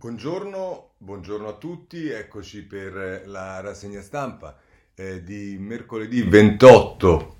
Buongiorno, buongiorno a tutti, eccoci per la rassegna stampa eh, di mercoledì 28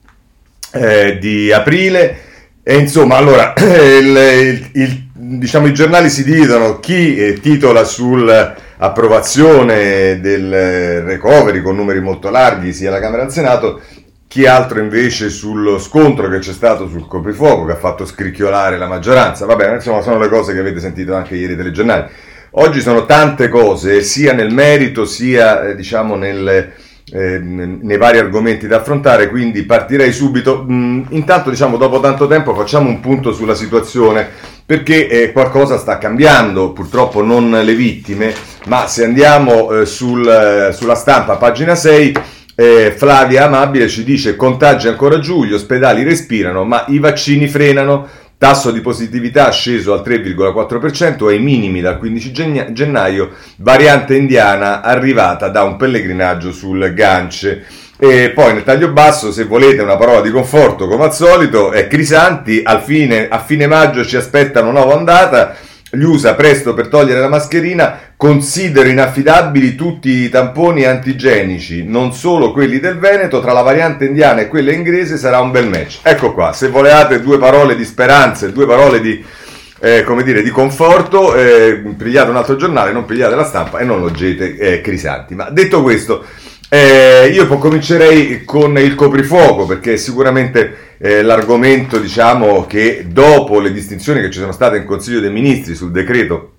eh, di aprile. E insomma, allora, il, il, diciamo, i giornali si dividono, chi eh, titola sull'approvazione del recovery con numeri molto larghi sia alla Camera che al Senato, chi altro invece sullo scontro che c'è stato sul coprifuoco che ha fatto scricchiolare la maggioranza. Vabbè, insomma, sono le cose che avete sentito anche ieri dai giornali. Oggi sono tante cose, sia nel merito sia eh, diciamo nel, eh, nei vari argomenti da affrontare, quindi partirei subito. Mm, intanto, diciamo, dopo tanto tempo facciamo un punto sulla situazione perché eh, qualcosa sta cambiando, purtroppo non le vittime, ma se andiamo eh, sul, eh, sulla stampa, pagina 6, eh, Flavia Amabile ci dice contagi ancora giù, gli ospedali respirano, ma i vaccini frenano. Tasso di positività sceso al 3,4% ai minimi dal 15 gennaio, variante indiana arrivata da un pellegrinaggio sul Gance. E poi nel taglio basso, se volete una parola di conforto come al solito, è Crisanti, fine, a fine maggio ci aspetta una nuova ondata, li usa presto per togliere la mascherina, considero inaffidabili tutti i tamponi antigenici, non solo quelli del Veneto, tra la variante indiana e quella inglese sarà un bel match. Ecco qua, se volevate due parole di speranza e due parole di, eh, come dire, di conforto, eh, pigliate un altro giornale, non pigliate la stampa e non leggete eh, Crisanti. Ma detto questo, eh, io comincerei con il coprifuoco perché sicuramente eh, l'argomento diciamo che dopo le distinzioni che ci sono state in Consiglio dei Ministri sul decreto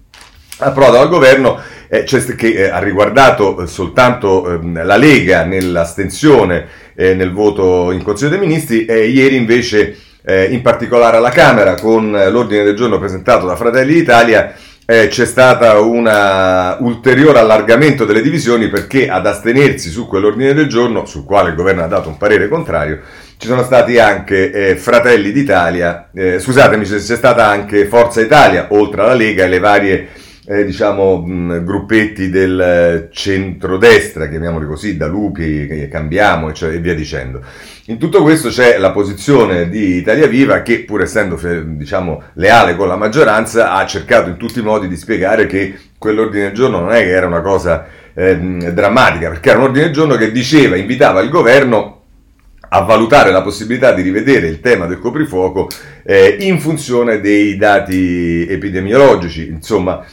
approda al governo eh, cioè che eh, ha riguardato soltanto ehm, la Lega nell'astensione eh, nel voto in Consiglio dei Ministri ieri invece eh, in particolare alla Camera con l'ordine del giorno presentato da Fratelli d'Italia eh, c'è stato un ulteriore allargamento delle divisioni perché ad astenersi su quell'ordine del giorno, sul quale il governo ha dato un parere contrario, ci sono stati anche eh, Fratelli d'Italia, eh, scusatemi, c'è, stata anche Forza Italia, oltre alla Lega e le varie eh, diciamo, mh, gruppetti del centrodestra, chiamiamoli così, da Lupi, cambiamo cioè, e via dicendo. In tutto questo c'è la posizione di Italia Viva che, pur essendo diciamo, leale con la maggioranza, ha cercato in tutti i modi di spiegare che quell'ordine del giorno non è che era una cosa eh, drammatica, perché era un ordine del giorno che diceva, invitava il governo a valutare la possibilità di rivedere il tema del coprifuoco eh, in funzione dei dati epidemiologici. Insomma,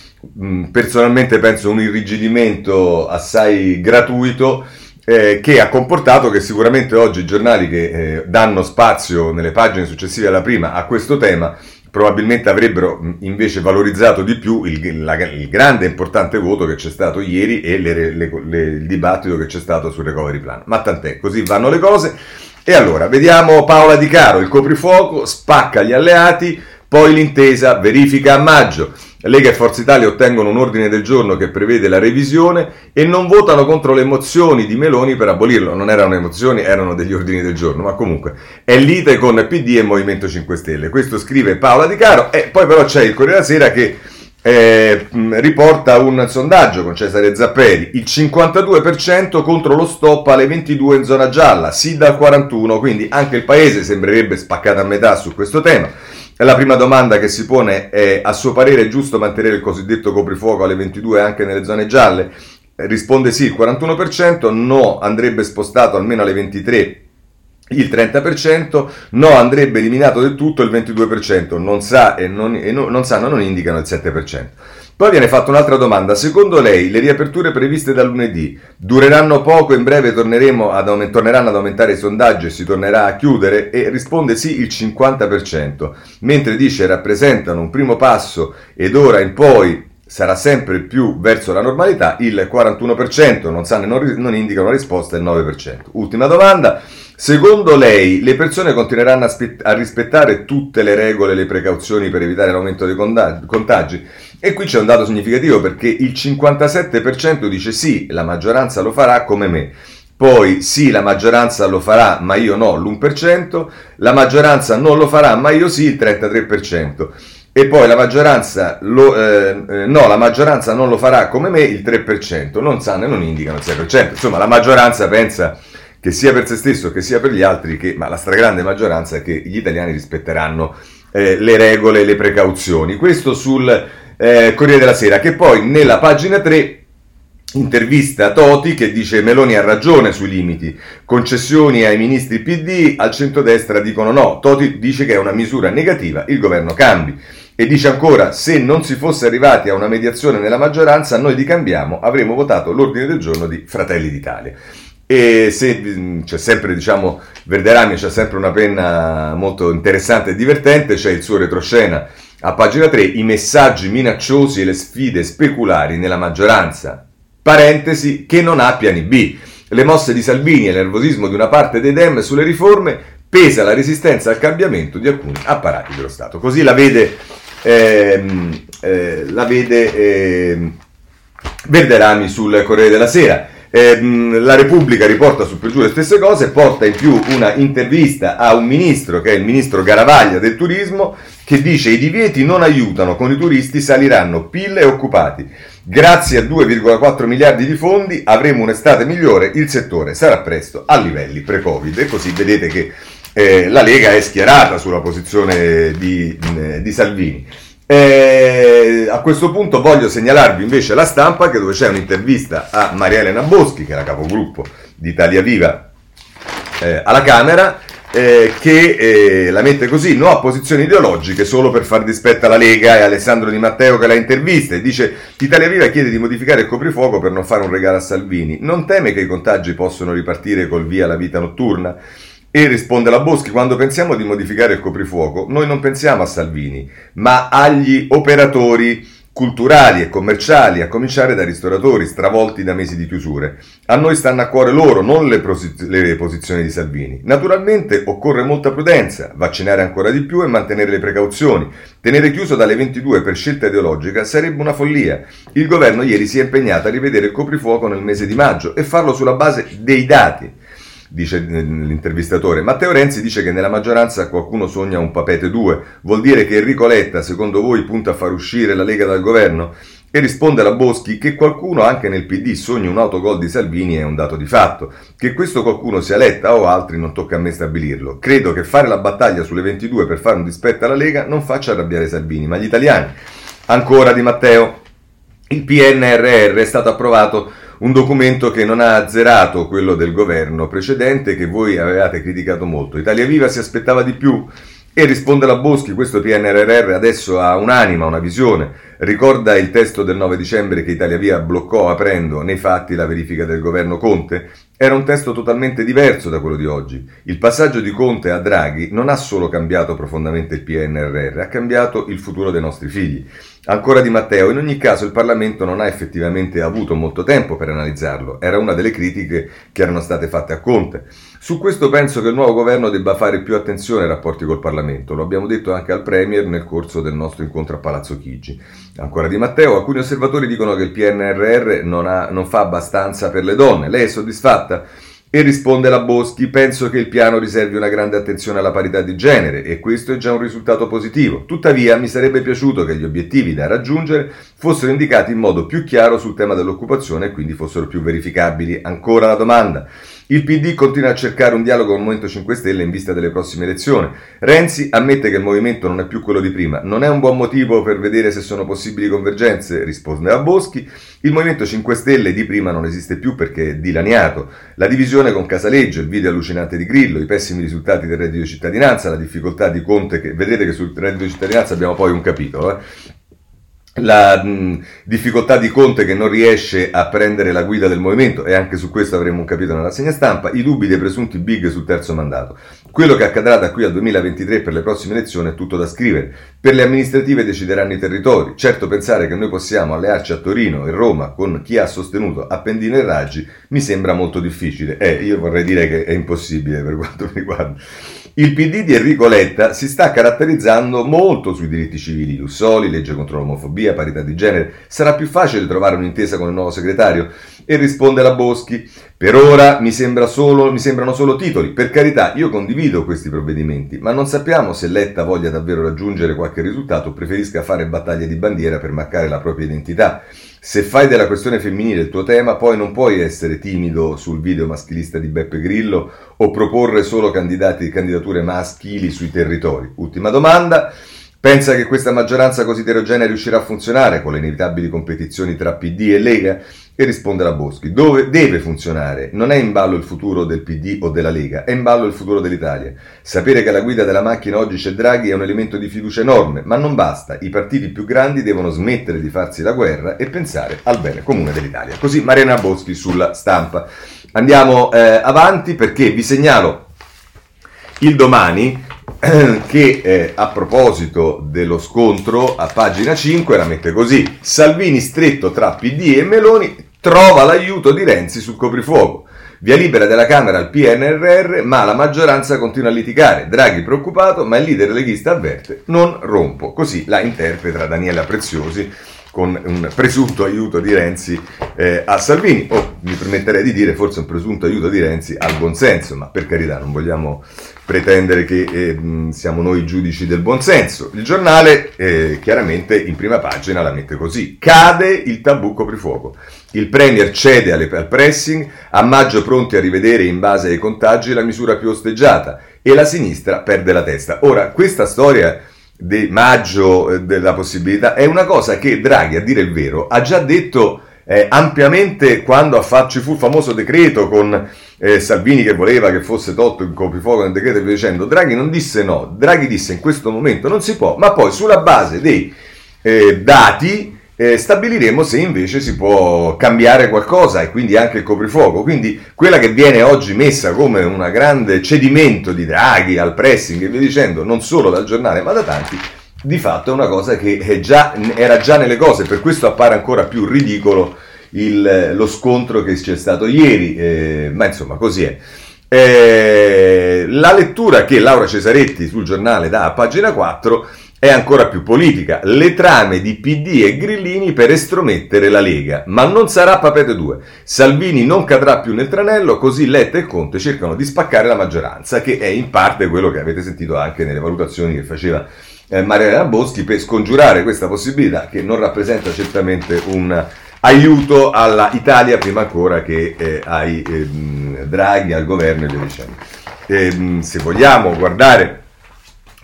personalmente penso un irrigidimento assai gratuito eh, che ha comportato che sicuramente oggi i giornali che eh, danno spazio nelle pagine successive alla prima a questo tema probabilmente avrebbero invece valorizzato di più il, la, il grande e importante voto che c'è stato ieri e le, le, le, il dibattito che c'è stato sul recovery plan. Ma tant'è, così vanno le cose. E allora, vediamo Paola Di Caro, il coprifuoco, spacca gli alleati, poi l'intesa, verifica a maggio. Lega e Forza Italia ottengono un ordine del giorno che prevede la revisione e non votano contro le mozioni di Meloni per abolirlo. Non erano emozioni, erano degli ordini del giorno, ma comunque è lite con PD e Movimento 5 Stelle. Questo scrive Paola Di Caro e poi però c'è il Corriere della Sera che eh, riporta un sondaggio con Cesare Zapperi, il 52% contro lo stop alle 22 in zona gialla, sì dal 41, quindi anche il paese sembrerebbe spaccato a metà su questo tema. La prima domanda che si pone è, a suo parere è giusto mantenere il cosiddetto coprifuoco alle 22 anche nelle zone gialle? Risponde sì il 41%, no andrebbe spostato almeno alle 23 il 30%, no andrebbe eliminato del tutto il 22%, non sa e non, e no, non sanno non indicano il 7%. Poi viene fatta un'altra domanda. Secondo lei le riaperture previste da lunedì dureranno poco, in breve ad, torneranno ad aumentare i sondaggi e si tornerà a chiudere? E risponde sì il 50%, mentre dice rappresentano un primo passo ed ora in poi sarà sempre più verso la normalità, il 41% non e non, non indicano la risposta, il 9%. Ultima domanda. Secondo lei le persone continueranno a, spe- a, rispettare tutte le regole e le precauzioni per evitare l'aumento dei contagi? E qui c'è un dato significativo perché il 57% dice sì, la maggioranza lo farà come me. Poi sì, la maggioranza lo farà, ma io no, l'1%, la maggioranza non lo farà, ma io sì, il 33%. E poi la maggioranza, lo, eh, eh, no, la maggioranza non lo farà come me, il 3%, non sanno e non indicano il 6%. Insomma, la maggioranza pensa che sia per se stesso che sia per gli altri, che, ma la stragrande maggioranza è che gli italiani rispetteranno eh, le regole e le precauzioni. Questo sul Eh, Corriere della Sera, che poi nella pagina 3 intervista Toti che dice Meloni ha ragione sui limiti, concessioni ai ministri PD, al centrodestra dicono no, Toti dice che è una misura negativa, il governo cambi. E dice ancora, se non si fosse arrivati a una mediazione nella maggioranza, noi di Cambiamo avremmo votato l'ordine del giorno di Fratelli d'Italia. E se c'è sempre, diciamo, Verderami c'è sempre una penna molto interessante e divertente, c'è il suo retroscena a pagina 3, i messaggi minacciosi e le sfide speculari nella maggioranza, parentesi, che non ha piani B. Le mosse di Salvini e il nervosismo di una parte dei Dem sulle riforme pesa la resistenza al cambiamento di alcuni apparati dello Stato. Così la vede, ehm, eh, la vede eh, Verderami sul Corriere della Sera. Eh, la Repubblica riporta su per giù le stesse cose, porta in più una intervista a un ministro, che è il ministro Garavaglia del turismo, che dice i divieti non aiutano, con i turisti saliranno PIL e occupati. Grazie a 2,4 miliardi di fondi avremo un'estate migliore, il settore sarà presto a livelli pre-Covid. E così vedete che eh, la Lega è schierata sulla posizione di, di Salvini. Eh, a questo punto voglio segnalarvi invece la stampa che dove c'è un'intervista a Maria Elena Boschi, che è la capogruppo di Italia Viva eh, alla Camera, eh, che eh, la mette così, no a posizioni ideologiche solo per far dispetto alla Lega e Alessandro Di Matteo che la intervista e dice Italia Viva chiede di modificare il coprifuoco per non fare un regalo a Salvini. Non teme che i contagi possano ripartire col via la vita notturna? E risponde la Boschi, quando pensiamo di modificare il coprifuoco, noi non pensiamo a Salvini, ma agli operatori culturali e commerciali, a cominciare dai ristoratori stravolti da mesi di chiusure. A noi stanno a cuore loro, non le, posi- le, posizioni di Salvini. Naturalmente occorre molta prudenza, vaccinare ancora di più e mantenere le precauzioni. Tenere chiuso dalle 22 per scelta ideologica sarebbe una follia. Il governo ieri si è impegnato a rivedere il coprifuoco nel mese di maggio e farlo sulla base dei dati dice l'intervistatore. Matteo Renzi dice che nella maggioranza qualcuno sogna un papete 2. Vuol dire che Enrico Letta, secondo voi, punta a far uscire la Lega dal governo? E risponde la Boschi che qualcuno anche nel PD sogna un autogol di Salvini è un dato di fatto. Che questo qualcuno sia Letta o altri non tocca a me stabilirlo. Credo che fare la battaglia sulle 22 per fare un dispetto alla Lega non faccia arrabbiare Salvini, ma gli italiani. Ancora di Matteo. Il PNRR è stato approvato un documento che non ha azzerato quello del governo precedente che voi avevate criticato molto. Italia Viva si aspettava di più e risponde la Boschi, questo PNRR adesso ha un'anima, una visione, ricorda il testo del 9 dicembre che Italia Via bloccò aprendo nei fatti la verifica del governo Conte? Era un testo totalmente diverso da quello di oggi. Il passaggio di Conte a Draghi non ha solo cambiato profondamente il PNRR, ha cambiato il futuro dei nostri figli. Ancora di Matteo, in ogni caso il Parlamento non ha effettivamente avuto molto tempo per analizzarlo, era una delle critiche che erano state fatte a Conte. Su questo penso che il nuovo governo debba fare più attenzione ai rapporti col Parlamento, lo abbiamo detto anche al Premier nel corso del nostro incontro a Palazzo Chigi. Ancora di Matteo, alcuni osservatori dicono che il PNRR non, ha, non fa abbastanza per le donne, lei è soddisfatta? E risponde la Boschi, penso che il piano riservi una grande attenzione alla parità di genere e questo è già un risultato positivo. Tuttavia mi sarebbe piaciuto che gli obiettivi da raggiungere fossero indicati in modo più chiaro sul tema dell'occupazione e quindi fossero più verificabili. Ancora la domanda. Il PD continua a cercare un dialogo con il Movimento 5 Stelle in vista delle prossime elezioni. Renzi ammette che il movimento non è più quello di prima. Non è un buon motivo per vedere se sono possibili convergenze, risponde a Boschi. Il Movimento 5 Stelle di prima non esiste più perché è dilaniato. La divisione con Casaleggio, il video allucinante di Grillo, i pessimi risultati del reddito di cittadinanza, la difficoltà di Conte, che vedete che sul reddito di cittadinanza abbiamo poi un capitolo. Eh? La mh, difficoltà di Conte che non riesce a prendere la guida del movimento, e anche su questo avremo un capitolo nella rassegna stampa, i dubbi dei presunti big sul terzo mandato. Quello che accadrà da qui al 2023 per le prossime elezioni è tutto da scrivere. Per le amministrative decideranno i territori. Certo pensare che noi possiamo allearci a Torino e Roma con chi ha sostenuto Appendino e Raggi mi sembra molto difficile. Eh, io vorrei dire che è impossibile per quanto mi riguarda. Il PD di Enrico Letta si sta caratterizzando molto sui diritti civili, Lussoli, legge contro l'omofobia, parità di genere. Sarà più facile trovare un'intesa con il nuovo segretario? E risponde la Boschi, per ora mi, sembra solo, mi sembrano solo titoli. Per carità, io condivido questi provvedimenti, ma non sappiamo se Letta voglia davvero raggiungere qualche risultato o preferisca fare battaglie di bandiera per marcare la propria identità. Se fai della questione femminile il tuo tema, poi non puoi essere timido sul video maschilista di Beppe Grillo o proporre solo candidature maschili sui territori. Ultima domanda. Pensa che questa maggioranza così eterogenea riuscirà a funzionare con le inevitabili competizioni tra PD e Lega? E risponde la Boschi, dove deve funzionare? Non è in ballo il futuro del PD o della Lega, è in ballo il futuro dell'Italia. Sapere che alla guida della macchina oggi c'è Draghi è un elemento di fiducia enorme, ma non basta. I partiti più grandi devono smettere di farsi la guerra e pensare al bene comune dell'Italia. Così Mariana Boschi sulla stampa. Andiamo eh, avanti perché vi segnalo il domani che eh, a proposito dello scontro a pagina 5 la mette così Salvini stretto tra PD e Meloni trova l'aiuto di Renzi sul coprifuoco. Via libera della Camera al PNRR ma la maggioranza continua a litigare. Draghi preoccupato ma il leader leghista avverte non rompo. Così la interpreta Daniela Preziosi con un presunto aiuto di Renzi eh, a Salvini, o mi permetterei di dire forse un presunto aiuto di Renzi al buonsenso, ma per carità non vogliamo pretendere che eh, siamo noi giudici del buonsenso. Il giornale eh, chiaramente in prima pagina la mette così, cade il tabù coprifuoco. Il Premier cede alle, al pressing, a maggio pronti a rivedere in base ai contagi la misura più osteggiata e la sinistra perde la testa. Ora, questa storia di maggio eh, della possibilità, è una cosa che Draghi, a dire il vero, ha già detto eh, ampiamente quando ci fu il famoso decreto con eh, Salvini che voleva che fosse tolto il coprifuoco nel decreto e via dicendo. Draghi non disse no, Draghi disse in questo momento non si può, ma poi sulla base dei eh, dati eh, stabiliremo se invece si può cambiare qualcosa e quindi anche il coprifuoco. Quindi quella che viene oggi messa come un grande cedimento di Draghi al pressing e via dicendo, non solo dal giornale ma da tanti, di fatto è una cosa che già, era già nelle cose, per questo appare ancora più ridicolo il, lo scontro che c'è stato ieri, eh, ma insomma così è. Eh, la lettura che Laura Cesaretti sul giornale dà a pagina 4 è ancora più politica. Le trame di PD e Grillini per estromettere la Lega. Ma non sarà Papete 2. Salvini non cadrà più nel tranello, così Letta e Conte cercano di spaccare la maggioranza, che è in parte quello che avete sentito anche nelle valutazioni che faceva eh, Mariana Boschi per scongiurare questa possibilità che non rappresenta certamente un aiuto alla Italia prima ancora che eh, ai eh, Draghi, al governo e via dicendo. Ehm, se vogliamo guardare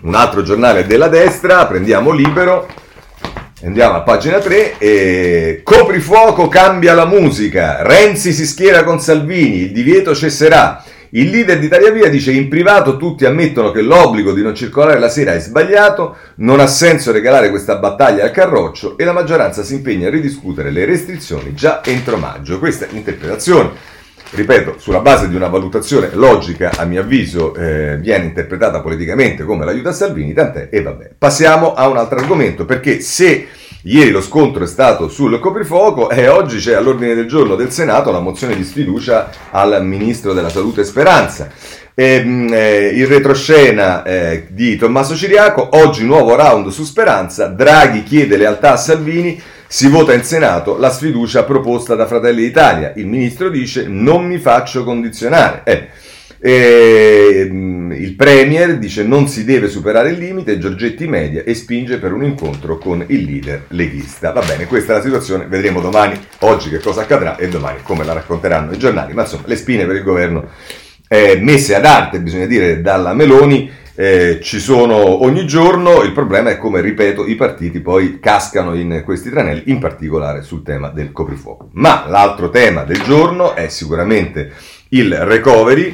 un altro giornale della destra, prendiamo Libero, andiamo a pagina 3, e coprifuoco cambia la musica, Renzi si schiera con Salvini, il divieto cesserà. Il leader di Italia Via dice in privato tutti ammettono che l'obbligo di non circolare la sera è sbagliato, non ha senso regalare questa battaglia al carroccio e la maggioranza si impegna a ridiscutere le restrizioni già entro maggio. Questa è l'interpretazione ripeto, sulla base di una valutazione logica, a mio avviso, eh, viene interpretata politicamente come l'aiuto a Salvini, tant'è, e vabbè. Passiamo a un altro argomento, perché se ieri lo scontro è stato sul coprifuoco e oggi c'è all'ordine del giorno del Senato la mozione di sfiducia al Ministro della Salute Speranza. E, ehm, eh, il retroscena eh, di Tommaso Ciriaco, oggi nuovo round su Speranza, Draghi chiede lealtà a Salvini, si vota in Senato la sfiducia proposta da Fratelli d'Italia. Il ministro dice non mi faccio condizionare. Eh. E, mm, il Premier dice non si deve superare il limite, Giorgetti media e spinge per un incontro con il leader leghista. Va bene, questa è la situazione, vedremo domani, oggi che cosa accadrà e domani come la racconteranno i giornali, ma insomma le spine per il governo eh, messe ad arte, bisogna dire, dalla Meloni eh, ci sono ogni giorno, il problema è come, ripeto, i partiti poi cascano in questi tranelli, in particolare sul tema del coprifuoco. Ma l'altro tema del giorno è sicuramente il recovery,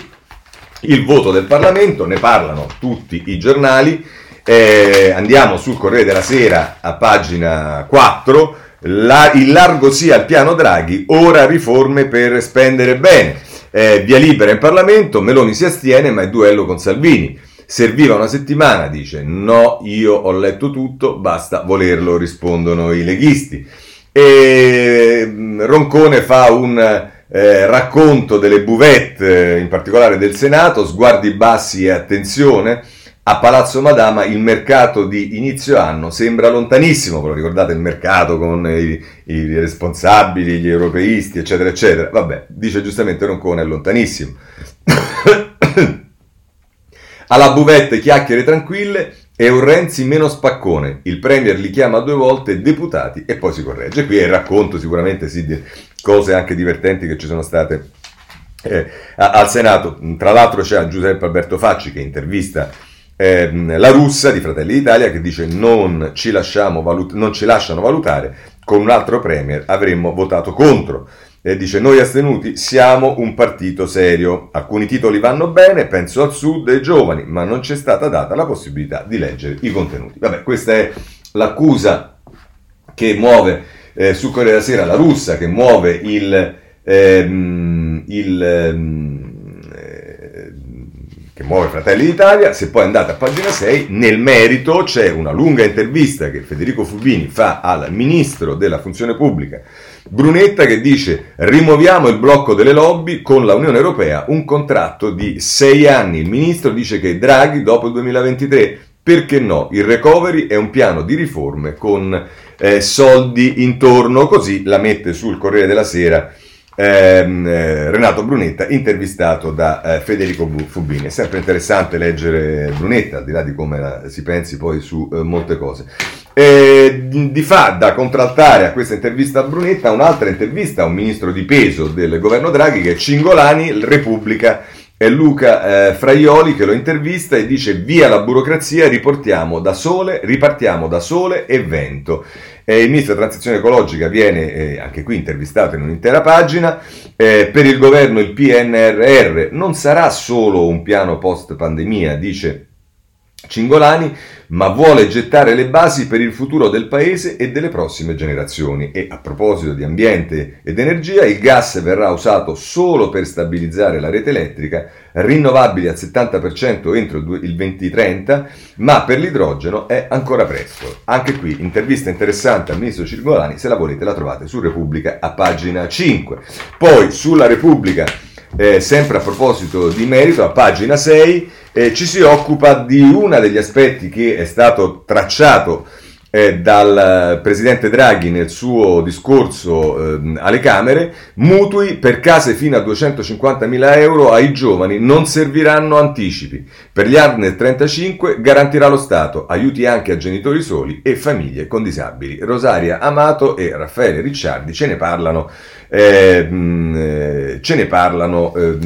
il voto del Parlamento, ne parlano tutti i giornali, eh, andiamo sul Corriere della Sera a pagina 4, la, il largo sia al piano Draghi, ora riforme per spendere bene. Eh, via libera in Parlamento, Meloni si astiene ma è duello con Salvini. Serviva una settimana, dice. No, io ho letto tutto, basta volerlo, rispondono i leghisti. E mm, Roncone fa un eh, racconto delle buvette, in particolare del Senato, sguardi bassi e attenzione. A Palazzo Madama il mercato di inizio anno sembra lontanissimo, ve lo ricordate il mercato con i, i responsabili, gli europeisti, eccetera, eccetera. Vabbè, dice giustamente Roncone è lontanissimo. Alla buvette chiacchiere tranquille e un Renzi meno spaccone. Il Premier li chiama due volte deputati e poi si corregge. Qui è il racconto sicuramente sì, di cose anche divertenti che ci sono state eh, al Senato. Tra l'altro c'è Giuseppe Alberto Facci che intervista ehm, la russa di Fratelli d'Italia che dice non ci, valut- non ci lasciano valutare, con un altro premier avremmo votato contro. E dice noi astenuti siamo un partito serio, alcuni titoli vanno bene, penso al sud e ai giovani, ma non ci è stata data la possibilità di leggere i contenuti. Vabbè, questa è l'accusa che muove eh, su Corriere della Sera la russa, che muove il... Ehm, il ehm, che muove Fratelli d'Italia, se poi andate a pagina 6, nel merito c'è una lunga intervista che Federico Fubini fa al ministro della funzione pubblica Brunetta che dice rimuoviamo il blocco delle lobby con la Unione Europea, un contratto di sei anni. Il ministro dice che Draghi dopo il 2023, perché no? Il recovery è un piano di riforme con eh, soldi intorno, così la mette sul Corriere della Sera eh, Renato Brunetta, intervistato da eh, Federico Fubini. È sempre interessante leggere Brunetta, al di là di come la, si pensi poi su eh, molte cose. Di fa da contraltare a questa intervista a Brunetta un'altra intervista a un ministro di peso del governo Draghi che è Cingolani, Repubblica è Luca eh, Fraioli che lo intervista e dice via la burocrazia, riportiamo da sole, ripartiamo da sole e vento. Eh, il ministro della transizione ecologica viene eh, anche qui intervistato in un'intera pagina. Eh, per il governo il PNRR non sarà solo un piano post pandemia, dice Cingolani, ma vuole gettare le basi per il futuro del paese e delle prossime generazioni. E a proposito di ambiente ed energia, il gas verrà usato solo per stabilizzare la rete elettrica, rinnovabili al 70% entro il 2030, ma per l'idrogeno è ancora presto. Anche qui, intervista interessante al ministro Cingolani, se la volete la trovate su Repubblica a pagina 5. Poi sulla Repubblica, eh, sempre a proposito di merito, a pagina 6, eh, ci si occupa di uno degli aspetti che è stato tracciato eh, dal presidente Draghi nel suo discorso eh, alle Camere, mutui per case fino a 250.000 euro ai giovani non serviranno anticipi. Per gli under 35 garantirà lo Stato, aiuti anche a genitori soli e famiglie con disabili. Rosaria Amato e Raffaele Ricciardi ce ne parlano eh, mh, ce ne parlano eh,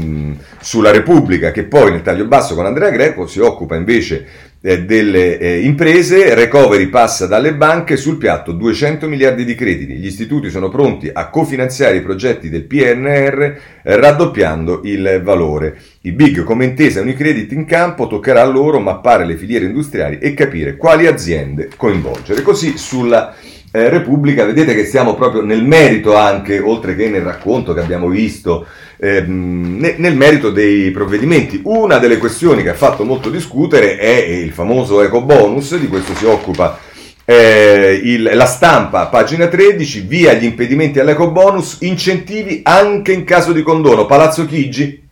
sulla Repubblica, che poi nel taglio basso con Andrea Greco si occupa invece eh, delle eh, imprese, recovery passa dalle banche sul piatto 200 miliardi di crediti, gli istituti sono pronti a cofinanziare i progetti del PNR eh, raddoppiando il valore. I big come intesa Unicredit in campo toccherà a loro mappare le filiere industriali e capire quali aziende coinvolgere. Così sulla eh, Repubblica, vedete che siamo proprio nel merito anche, oltre che nel racconto che abbiamo visto, ehm, ne, nel merito dei provvedimenti. Una delle questioni che ha fatto molto discutere è il famoso eco bonus, di questo si occupa eh, il, la stampa, pagina 13, via gli impedimenti all'eco bonus, incentivi anche in caso di condono. Palazzo Chigi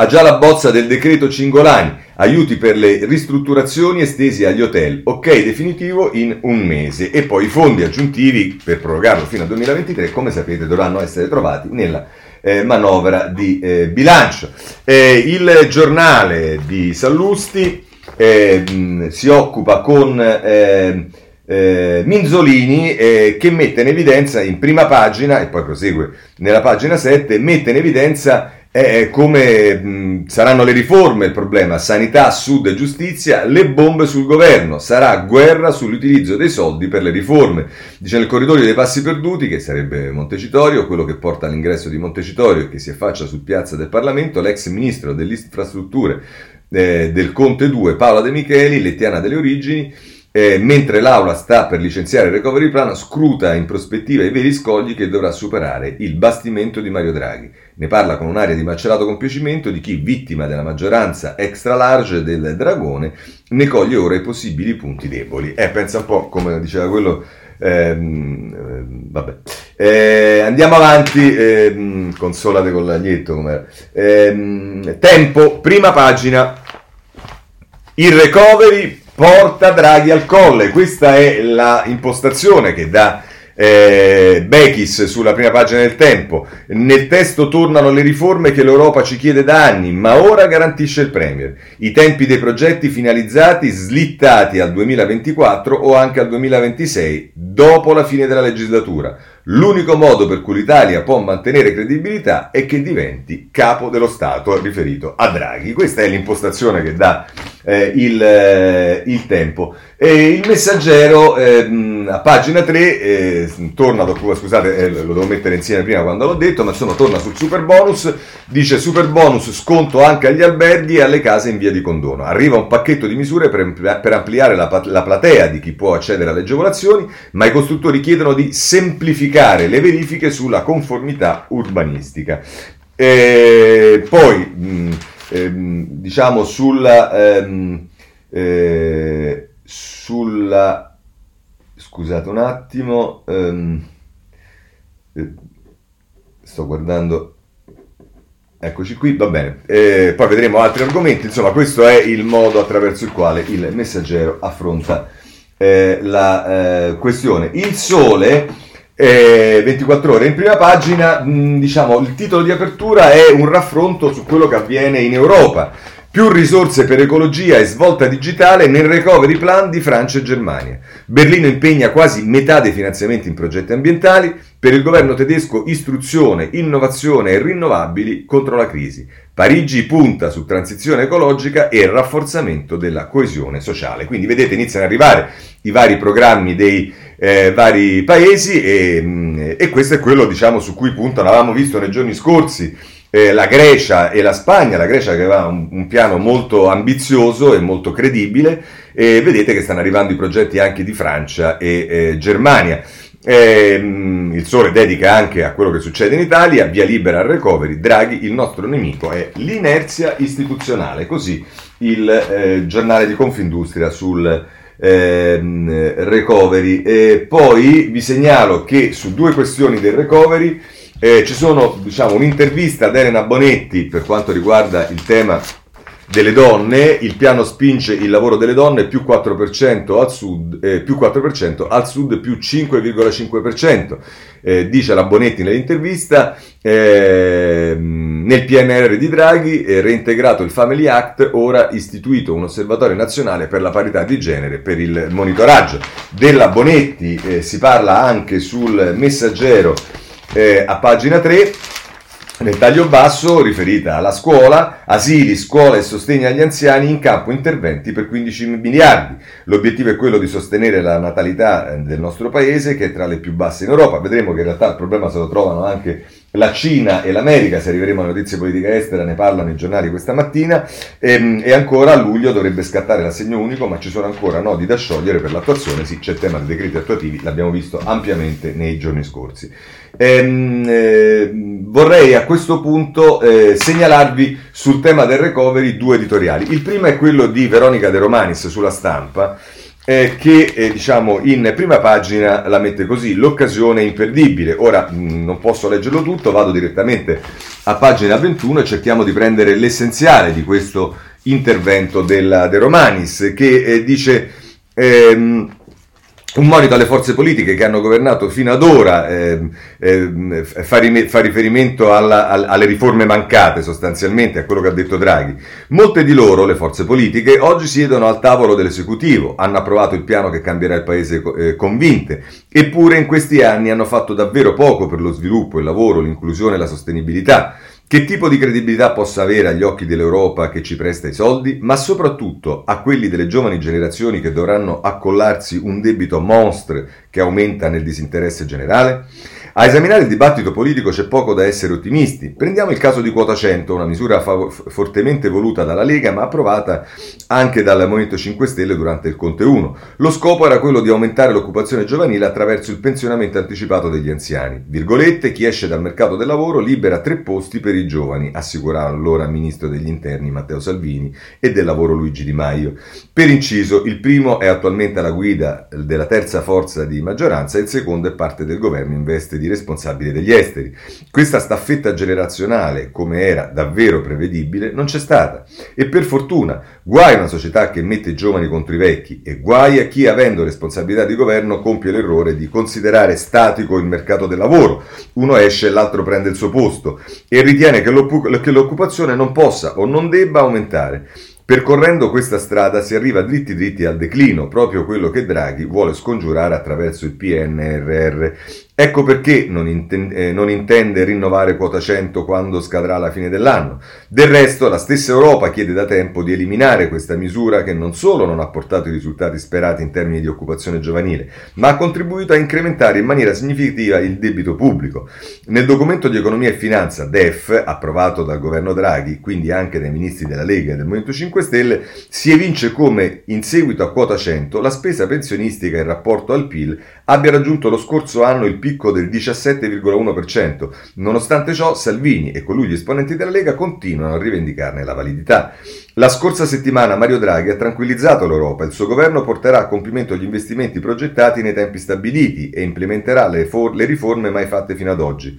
ha già la bozza del decreto Cingolani, aiuti per le ristrutturazioni estesi agli hotel, ok definitivo in un mese. E poi i fondi aggiuntivi per prorogarlo fino al 2023, come sapete, dovranno essere trovati nella eh, manovra di eh, bilancio. Eh, il giornale di Sallusti eh, si occupa con eh, eh, Minzolini eh, che mette in evidenza in prima pagina, e poi prosegue nella pagina 7, mette in evidenza è come mh, saranno le riforme il problema, sanità, sud e giustizia, le bombe sul governo, sarà guerra sull'utilizzo dei soldi per le riforme. Dice nel corridoio dei passi perduti, che sarebbe Montecitorio, quello che porta all'ingresso di Montecitorio e che si affaccia su piazza del Parlamento, l'ex ministro delle infrastrutture eh, del Conte 2, Paola De Micheli, lettiana delle origini, eh, mentre l'Aula sta per licenziare il recovery plan, scruta in prospettiva i veri scogli che dovrà superare il bastimento di Mario Draghi. Ne parla con un'aria di macerato compiacimento di chi, vittima della maggioranza extra large del dragone, ne coglie ora i possibili punti deboli. Eh, pensa un po' come diceva quello. Ehm, eh, vabbè. Eh, andiamo avanti, ehm, consolate con l'aglietto. Ehm, tempo, prima pagina. Il recovery porta Draghi al colle. Questa è la impostazione che dà eh, Bechis sulla prima pagina del Tempo. Nel testo tornano le riforme che l'Europa ci chiede da anni, ma ora garantisce il Premier. I tempi dei progetti finalizzati slittati al 2024 o anche al 2026, dopo la fine della legislatura. L'unico modo per cui l'Italia può mantenere credibilità è che diventi capo dello Stato, riferito a Draghi. Questa è l'impostazione che dà eh, il, eh, il, tempo. E il messaggero eh, a pagina 3 eh, torna, scusate, eh, lo devo mettere insieme prima quando l'ho detto, ma insomma torna sul super bonus, dice super bonus sconto anche agli alberghi e alle case in via di condono. Arriva un pacchetto di misure per, per ampliare la, la platea di chi può accedere alle agevolazioni, ma i costruttori chiedono di semplificare le verifiche sulla conformità urbanistica. E poi mh, ehm, diciamo sulla, ehm, eh, sulla scusate un attimo ehm, eh, sto guardando Eccoci qui, va bene. Eh, poi vedremo altri argomenti. Insomma, questo è il modo attraverso il quale il messaggero affronta eh, la eh, questione. Il sole 24 eh, ore. In prima pagina, mh, diciamo, il titolo di apertura è un raffronto su quello che avviene in Europa. Più risorse per ecologia e svolta digitale nel recovery plan di Francia e Germania. Berlino impegna quasi metà dei finanziamenti in progetti ambientali. Per il governo tedesco istruzione, innovazione e rinnovabili contro la crisi. Parigi punta su transizione ecologica e rafforzamento della coesione sociale. Quindi vedete iniziano ad arrivare i vari programmi dei eh, vari paesi e, mm, e, questo è quello diciamo, su cui puntano. Avevamo visto nei giorni scorsi eh, la Grecia e la Spagna, la Grecia che aveva un, un, piano molto ambizioso e molto credibile e vedete che stanno arrivando i progetti anche di Francia e eh, Germania. Eh, il Sole dedica anche a quello che succede in Italia, via libera al recovery, Draghi, il nostro nemico è l'inerzia istituzionale, così il eh, giornale di Confindustria sul eh, recovery. E poi vi segnalo che su due questioni del recovery eh, ci sono diciamo, un'intervista ad Elena Bonetti per quanto riguarda il tema delle donne, il piano spinge il lavoro delle donne più 4% al sud, eh, più 4% al sud più 5,5%. Eh, dice la Bonetti nell'intervista, eh, nel PNR di Draghi è reintegrato il Family Act, ora istituito un osservatorio nazionale per la parità di genere per il monitoraggio. Della Bonetti eh, si parla anche sul messaggero eh, a pagina 3 nel taglio basso, riferita alla scuola, asili, scuola e sostegno agli anziani, in campo interventi per 15 miliardi. L'obiettivo è quello di sostenere la natalità eh, del nostro paese, che è tra le più basse in Europa. Vedremo che in realtà il problema se lo trovano anche la Cina e l'America, se arriveremo alle notizie politica estera, ne parlano i giornali questa mattina, e, ehm, e, ancora a luglio dovrebbe scattare l'assegno unico, ma ci sono ancora nodi da sciogliere per l'attuazione, sì c'è il tema dei decreti attuativi, l'abbiamo visto ampiamente nei giorni scorsi. Ehm, eh, vorrei a questo punto eh, segnalarvi sul tema del recovery due editoriali. Il primo è quello di Veronica De Romanis sulla stampa, eh, che eh, diciamo in prima pagina la mette così, l'occasione è imperdibile. Ora mh, mm, non posso leggerlo tutto, vado direttamente a pagina 21 e cerchiamo di prendere l'essenziale di questo intervento della De Romanis, che eh, dice... Ehm, un monito alle forze politiche che hanno governato fino ad ora eh, eh, fa, fa, riferimento alla, alle riforme mancate sostanzialmente, a quello che ha detto Draghi. Molte di loro, le forze politiche, oggi siedono al tavolo dell'esecutivo, hanno approvato il piano che cambierà il paese eh, convinte, eppure in questi anni hanno fatto davvero poco per lo sviluppo, il lavoro, l'inclusione e la sostenibilità. Che tipo di credibilità possa avere agli occhi dell'Europa che ci presta i soldi, ma soprattutto a quelli delle giovani generazioni che dovranno accollarsi un debito monstre che aumenta nel disinteresse generale? A esaminare il dibattito politico c'è poco da essere ottimisti. Prendiamo il caso di quota 100, una misura fav- fortemente voluta dalla Lega ma approvata anche dal Movimento 5 Stelle durante il Conte 1. Lo scopo era quello di aumentare l'occupazione giovanile attraverso il pensionamento anticipato degli anziani. Virgolette, chi esce dal mercato del lavoro libera tre posti per i giovani, assicurava allora Ministro degli Interni Matteo Salvini e del Lavoro Luigi Di Maio. Per inciso, il primo è attualmente alla guida della terza forza di maggioranza e il secondo è parte del governo in veste di responsabile degli esteri. Questa staffetta generazionale, come era davvero prevedibile, non c'è stata. E per fortuna, guai a una società che mette i giovani contro i vecchi e guai a chi, avendo responsabilità di governo, compie l'errore di considerare statico il mercato del lavoro. Uno esce e l'altro prende il suo posto e ritiene che l'occupazione non possa o non debba aumentare. Percorrendo questa strada si arriva dritti dritti al declino, proprio quello che Draghi vuole scongiurare attraverso il PNRR. Ecco perché non, inten- eh, non, intende rinnovare quota 100 quando scadrà la fine dell'anno. Del resto, la stessa Europa chiede da tempo di eliminare questa misura che non solo non ha portato i risultati sperati in termini di occupazione giovanile, ma ha contribuito a incrementare in maniera significativa il debito pubblico. Nel documento di economia e finanza DEF, approvato dal governo Draghi, quindi anche dai ministri della Lega e del Movimento 5 Stelle, si evince come, in seguito a quota 100, la spesa pensionistica in rapporto al PIL abbia raggiunto lo scorso anno il picco del 17,1%. Nonostante ciò, Salvini e con lui gli esponenti della Lega continuano a rivendicarne la validità. La scorsa settimana Mario Draghi ha tranquillizzato l'Europa. Il suo governo porterà a compimento gli investimenti progettati nei tempi stabiliti e implementerà le, for- le riforme mai fatte fino ad oggi.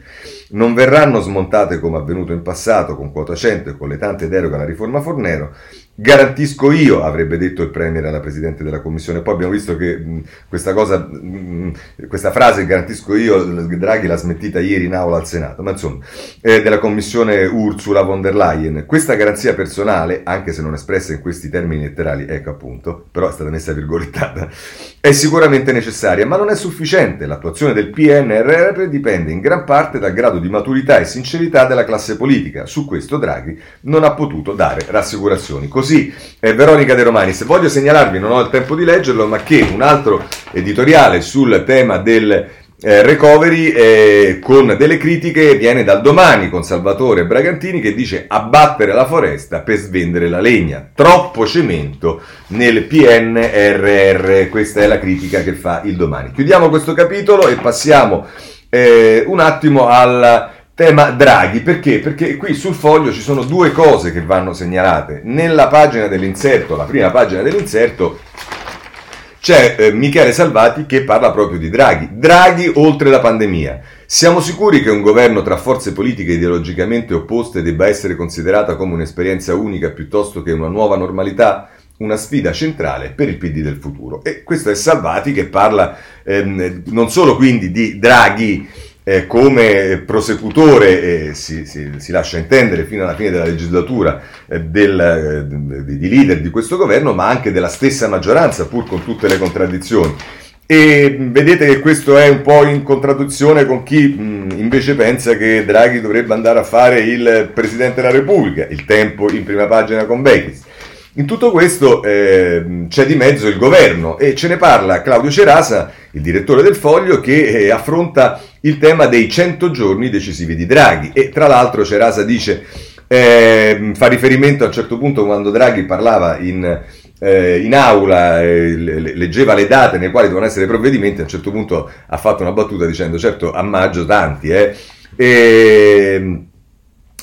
Non verranno smontate come avvenuto in passato con quota 100 e con le tante deroghe alla riforma Fornero, Garantisco io, avrebbe detto il Premier alla Presidente della Commissione. Poi abbiamo visto che mh, questa, cosa, mh, questa frase, garantisco io, Draghi l'ha smettita ieri in aula al Senato, ma insomma, eh, della Commissione Ursula von der Leyen. Questa garanzia personale, anche se non espressa in questi termini letterali, ecco appunto, però è stata messa virgolettata, è sicuramente necessaria, ma non è sufficiente. L'attuazione del PNRR dipende in gran parte dal grado di maturità e sincerità della classe politica. Su questo Draghi non ha potuto dare rassicurazioni. Così così, eh, Veronica De Romanis. Voglio segnalarvi, non ho il tempo di leggerlo, ma che un altro editoriale sul tema del eh, recovery eh, con delle critiche viene dal domani con Salvatore Bragantini che dice abbattere la foresta per svendere la legna. Troppo cemento nel PNRR. Questa è la critica che fa il domani. Chiudiamo questo capitolo e passiamo eh, un attimo alla Tema Draghi, perché? Perché qui sul foglio ci sono due cose che vanno segnalate. Nella pagina dell'inserto, la prima pagina dell'inserto, c'è eh, Michele Salvati che parla proprio di Draghi. Draghi oltre la pandemia. Siamo sicuri che un governo tra forze politiche ideologicamente opposte debba essere considerata come un'esperienza unica piuttosto che una nuova normalità? Una sfida centrale per il PD del futuro. E questo è Salvati che parla ehm, non solo quindi di Draghi eh, come prosecutore, eh, si, si, si, lascia intendere fino alla fine della legislatura, eh, del, eh, di leader di questo governo, ma anche della stessa maggioranza, pur con tutte le contraddizioni. E vedete che questo è un po' in contraddizione con chi mh, invece pensa che Draghi dovrebbe andare a fare il Presidente della Repubblica, il tempo in prima pagina con Bechis. In tutto questo eh, c'è di mezzo il governo e ce ne parla Claudio Cerasa, il direttore del Foglio, che eh, affronta il tema dei 100 giorni decisivi di Draghi. E tra l'altro Cerasa dice, eh, fa riferimento a un certo punto quando Draghi parlava in, eh, in aula, eh, leggeva le date nelle quali devono essere provvedimenti, a un certo punto ha fatto una battuta dicendo certo a maggio tanti, eh. E,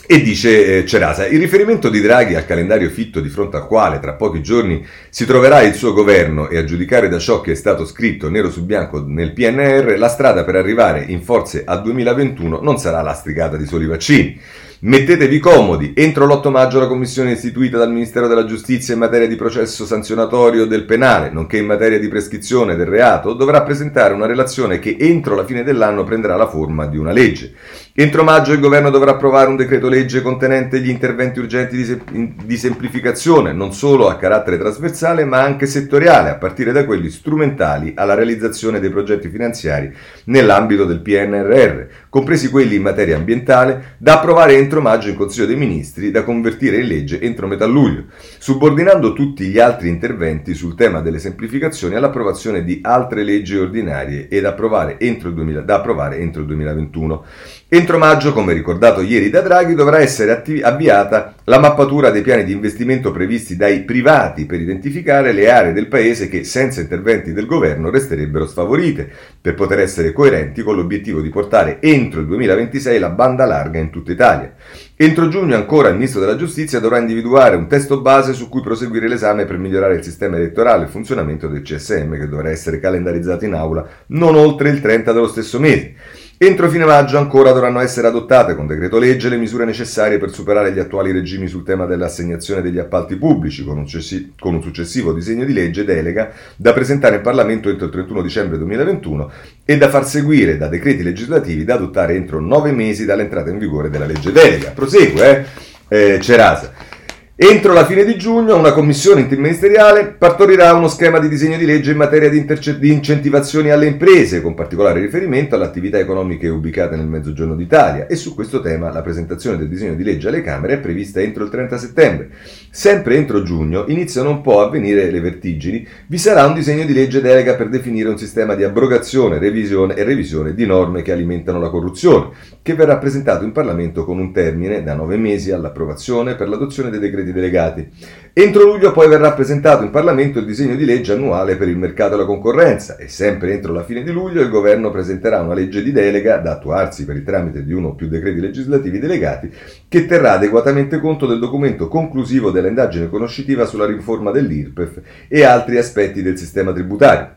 e dice eh, Cerasa, il riferimento di Draghi al calendario fitto di fronte al quale tra pochi giorni si troverà il suo governo e a giudicare da ciò che è stato scritto nero su bianco nel PNR, la strada per arrivare in forze al 2021 non sarà lastricata di soli vaccini. Mettetevi comodi, entro l'8 maggio la commissione istituita dal Ministero della Giustizia in materia di processo sanzionatorio del penale, nonché in materia di prescrizione del reato, dovrà presentare una relazione che entro la fine dell'anno prenderà la forma di una legge. Entro maggio il governo dovrà approvare un decreto legge contenente gli interventi urgenti di, sem- di semplificazione, non solo a carattere trasversale ma anche settoriale, a partire da quelli strumentali alla realizzazione dei progetti finanziari nell'ambito del PNRR, compresi quelli in materia ambientale, da approvare entro maggio in Consiglio dei Ministri, da convertire in legge entro metà luglio, subordinando tutti gli altri interventi sul tema delle semplificazioni all'approvazione di altre leggi ordinarie ed approvare entro il 2000, da approvare entro il 2021. Entro maggio, come ricordato ieri da Draghi, dovrà essere attiv- avviata la mappatura dei piani di investimento previsti dai privati per identificare le aree del Paese che, senza interventi del governo, resterebbero sfavorite, per poter essere coerenti con l'obiettivo di portare entro il 2026 la banda larga in tutta Italia. Entro giugno ancora il Ministro della Giustizia dovrà individuare un testo base su cui proseguire l'esame per migliorare il sistema elettorale e il funzionamento del CSM, che dovrà essere calendarizzato in aula non oltre il 30 dello stesso mese. Entro fine maggio ancora dovranno essere adottate con decreto legge le misure necessarie per superare gli attuali regimi sul tema dell'assegnazione degli appalti pubblici, con un, cessi- con un, successivo disegno di legge delega da presentare in Parlamento entro il 31 dicembre 2021 e da far seguire da decreti legislativi da adottare entro nove mesi dall'entrata in vigore della legge delega. Prosegue, eh? eh Cerasa. Entro la fine di giugno una commissione interministeriale partorirà uno schema di disegno di legge in materia di, interce- di, incentivazioni alle imprese, con particolare riferimento alle attività economiche ubicate nel Mezzogiorno d'Italia e su questo tema la presentazione del disegno di legge alle Camere è prevista entro il 30 settembre. Sempre entro giugno iniziano un po' a venire le vertigini, vi sarà un disegno di legge delega per definire un sistema di abrogazione, revisione e revisione di norme che alimentano la corruzione, che verrà presentato in Parlamento con un termine da nove mesi all'approvazione per l'adozione dei decreti delegati. Entro luglio poi verrà presentato in Parlamento il disegno di legge annuale per il mercato e la concorrenza e sempre entro la fine di luglio il governo presenterà una legge di delega da attuarsi per il tramite di uno o più decreti legislativi delegati che terrà adeguatamente conto del documento conclusivo dell'indagine conoscitiva sulla riforma dell'IRPEF e altri aspetti del sistema tributario.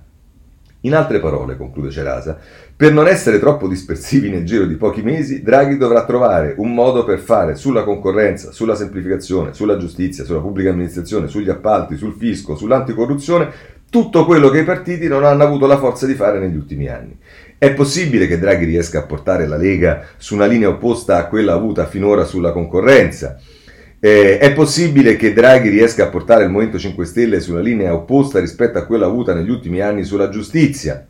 In altre parole, conclude Cerasa, per non essere troppo dispersivi nel giro di pochi mesi, Draghi dovrà trovare un modo per fare sulla concorrenza, sulla semplificazione, sulla giustizia, sulla pubblica amministrazione, sugli appalti, sul fisco, sull'anticorruzione, tutto quello che i partiti non hanno avuto la forza di fare negli ultimi anni. È possibile che Draghi riesca a portare la Lega su una linea opposta a quella avuta finora sulla concorrenza? Eh, è possibile che Draghi riesca a portare il Movimento 5 Stelle su una linea opposta rispetto a quella avuta negli ultimi anni sulla giustizia?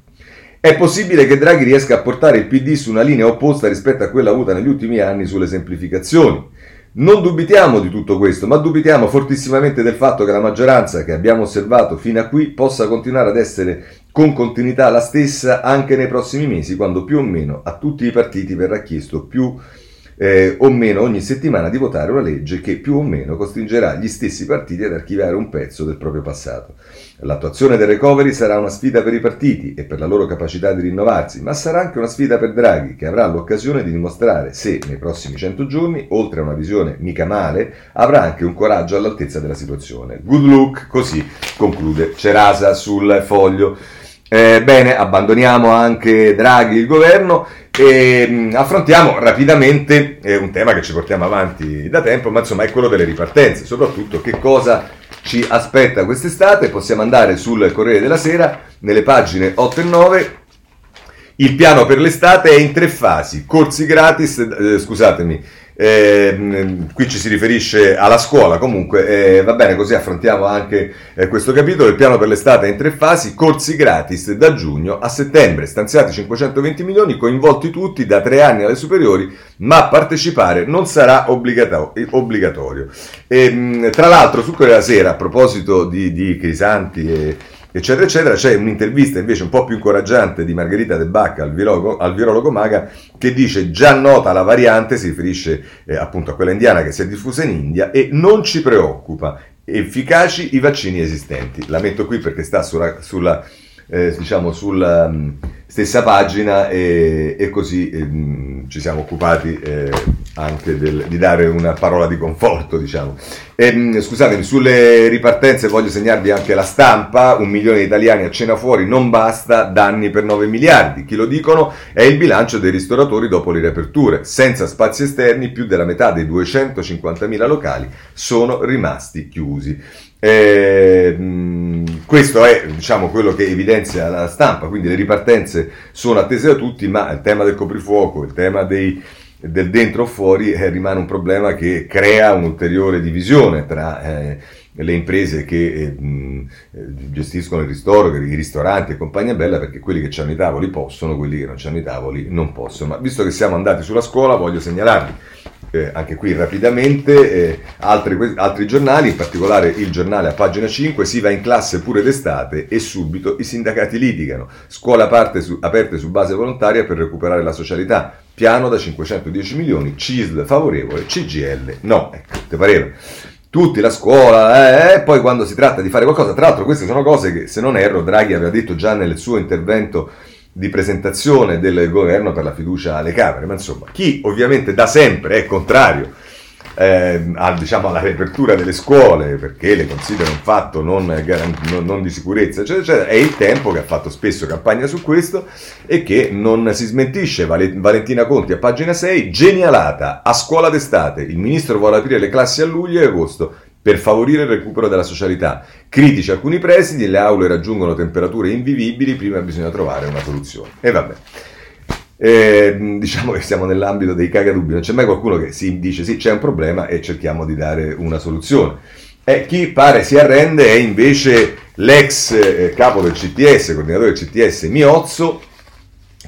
È possibile che Draghi riesca a portare il PD su una linea opposta rispetto a quella avuta negli ultimi anni sulle semplificazioni. Non dubitiamo di tutto questo, ma dubitiamo fortissimamente del fatto che la maggioranza che abbiamo osservato fino a qui possa continuare ad essere con continuità la stessa anche nei prossimi mesi, quando più o meno a tutti i partiti verrà chiesto più eh, o meno ogni settimana di votare una legge che più o meno costringerà gli stessi partiti ad archiviare un pezzo del proprio passato. L'attuazione del recovery sarà una sfida per i partiti e per la loro capacità di rinnovarsi, ma sarà anche una sfida per Draghi, che avrà l'occasione di dimostrare se nei prossimi 100 giorni, oltre a una visione mica male, avrà anche un coraggio all'altezza della situazione. Good luck, così conclude Cerasa sul foglio. Eh, bene, abbandoniamo anche Draghi il governo e mh, mm, affrontiamo rapidamente un tema che ci portiamo avanti da tempo, ma insomma è quello delle ripartenze, soprattutto che cosa ci aspetta quest'estate. Possiamo andare sul Corriere della Sera, nelle pagine 8 e 9. Il piano per l'estate è in tre fasi, corsi gratis, eh, scusatemi, eh, qui ci si riferisce alla scuola, comunque eh, va bene, così affrontiamo anche eh, questo capitolo. Il piano per l'estate è in tre fasi, corsi gratis da giugno a settembre, stanziati 520 milioni, coinvolti tutti da tre anni alle superiori, ma partecipare non sarà obbligatorio. E, ehm, tra l'altro, su quella sera, a proposito di, di Crisanti e eccetera, eccetera. C'è un'intervista invece un po' più incoraggiante di Margherita De Bacca al virologo, al virologo Maga che dice già nota la variante, si riferisce eh, appunto a quella indiana che si è diffusa in India e non ci preoccupa, efficaci i vaccini esistenti. La metto qui perché sta sulla, sulla eh, diciamo sulla um, stessa pagina e, e così um, ci siamo occupati eh, anche del, di dare una parola di conforto, diciamo. E, um, scusatemi, sulle ripartenze voglio segnarvi anche la stampa, un milione di italiani a cena fuori non basta, danni per 9 miliardi. Chi lo dicono è il bilancio dei ristoratori dopo le riaperture. Senza spazi esterni più della metà dei 250.000 locali sono rimasti chiusi. Eh, questo è diciamo, quello che evidenzia la stampa, quindi le ripartenze sono attese da tutti, ma il tema del coprifuoco, il tema dei, del dentro o fuori eh, rimane un problema che crea un'ulteriore divisione tra eh, le imprese che eh, gestiscono il ristoro, i ristoranti e compagnia bella, perché quelli che hanno i tavoli possono, quelli che non hanno i tavoli non possono. Ma visto che siamo andati sulla scuola, voglio segnalarvi eh, anche qui rapidamente, eh, altri, altri, giornali, in particolare il giornale a pagina 5, si va in classe pure d'estate e subito i sindacati litigano. Scuola su, aperte su base volontaria per recuperare la socialità. Piano da 510 milioni, CISL favorevole, CGL no. Ecco, ti pareva? Tutti la scuola, eh, e poi quando si tratta di fare qualcosa, tra l'altro queste sono cose che se non erro Draghi aveva detto già nel suo intervento di presentazione del governo per la fiducia alle Camere, ma insomma, chi ovviamente da sempre è contrario eh, a, diciamo, alla riapertura delle scuole perché le considera un fatto non, non, non, di sicurezza, eccetera, eccetera, è il tempo che ha fatto spesso campagna su questo e che non si smentisce. Valentina Conti a pagina 6, genialata, a scuola d'estate, il ministro vuole aprire le classi a luglio e agosto, per favorire il recupero della socialità. Critici alcuni presidi, le aule raggiungono temperature invivibili, prima bisogna trovare una soluzione. E vabbè. eh, diciamo che siamo nell'ambito dei cagadubbi, non c'è mai qualcuno che si dice sì c'è un problema e cerchiamo di dare una soluzione. E chi pare si arrende è invece l'ex eh, capo del CTS, coordinatore del CTS Miozzo,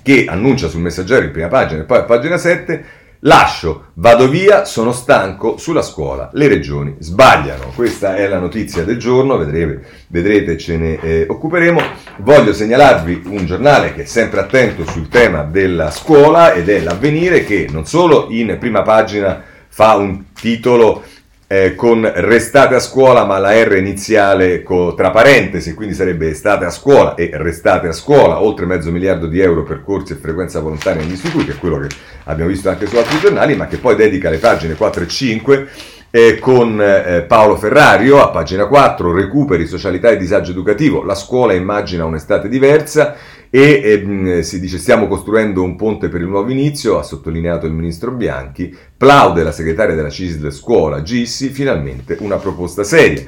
che annuncia sul messaggero in prima pagina e poi a pagina 7 Lascio, vado via, sono stanco, sulla scuola le regioni sbagliano. Questa è la notizia del giorno, vedrete, vedrete ce ne eh, occuperemo. Voglio segnalarvi un giornale che è sempre attento sul tema della scuola ed è l'avvenire che non solo in prima pagina fa un titolo eh, con restate a scuola, ma la R iniziale co, tra parentesi, quindi sarebbe state a scuola e restate a scuola, oltre mezzo miliardo di euro per corsi e frequenza volontaria negli istituti, è quello che abbiamo visto anche su altri giornali, ma che poi dedica le pagine 4 e 5 eh, con eh, Paolo Ferrario a pagina 4, recuperi, socialità e disagio educativo, la scuola immagina un'estate diversa e ehm, si dice stiamo costruendo un ponte per il nuovo inizio, ha sottolineato il ministro Bianchi, plaude la segretaria della CISL Scuola Gissi, finalmente una proposta seria.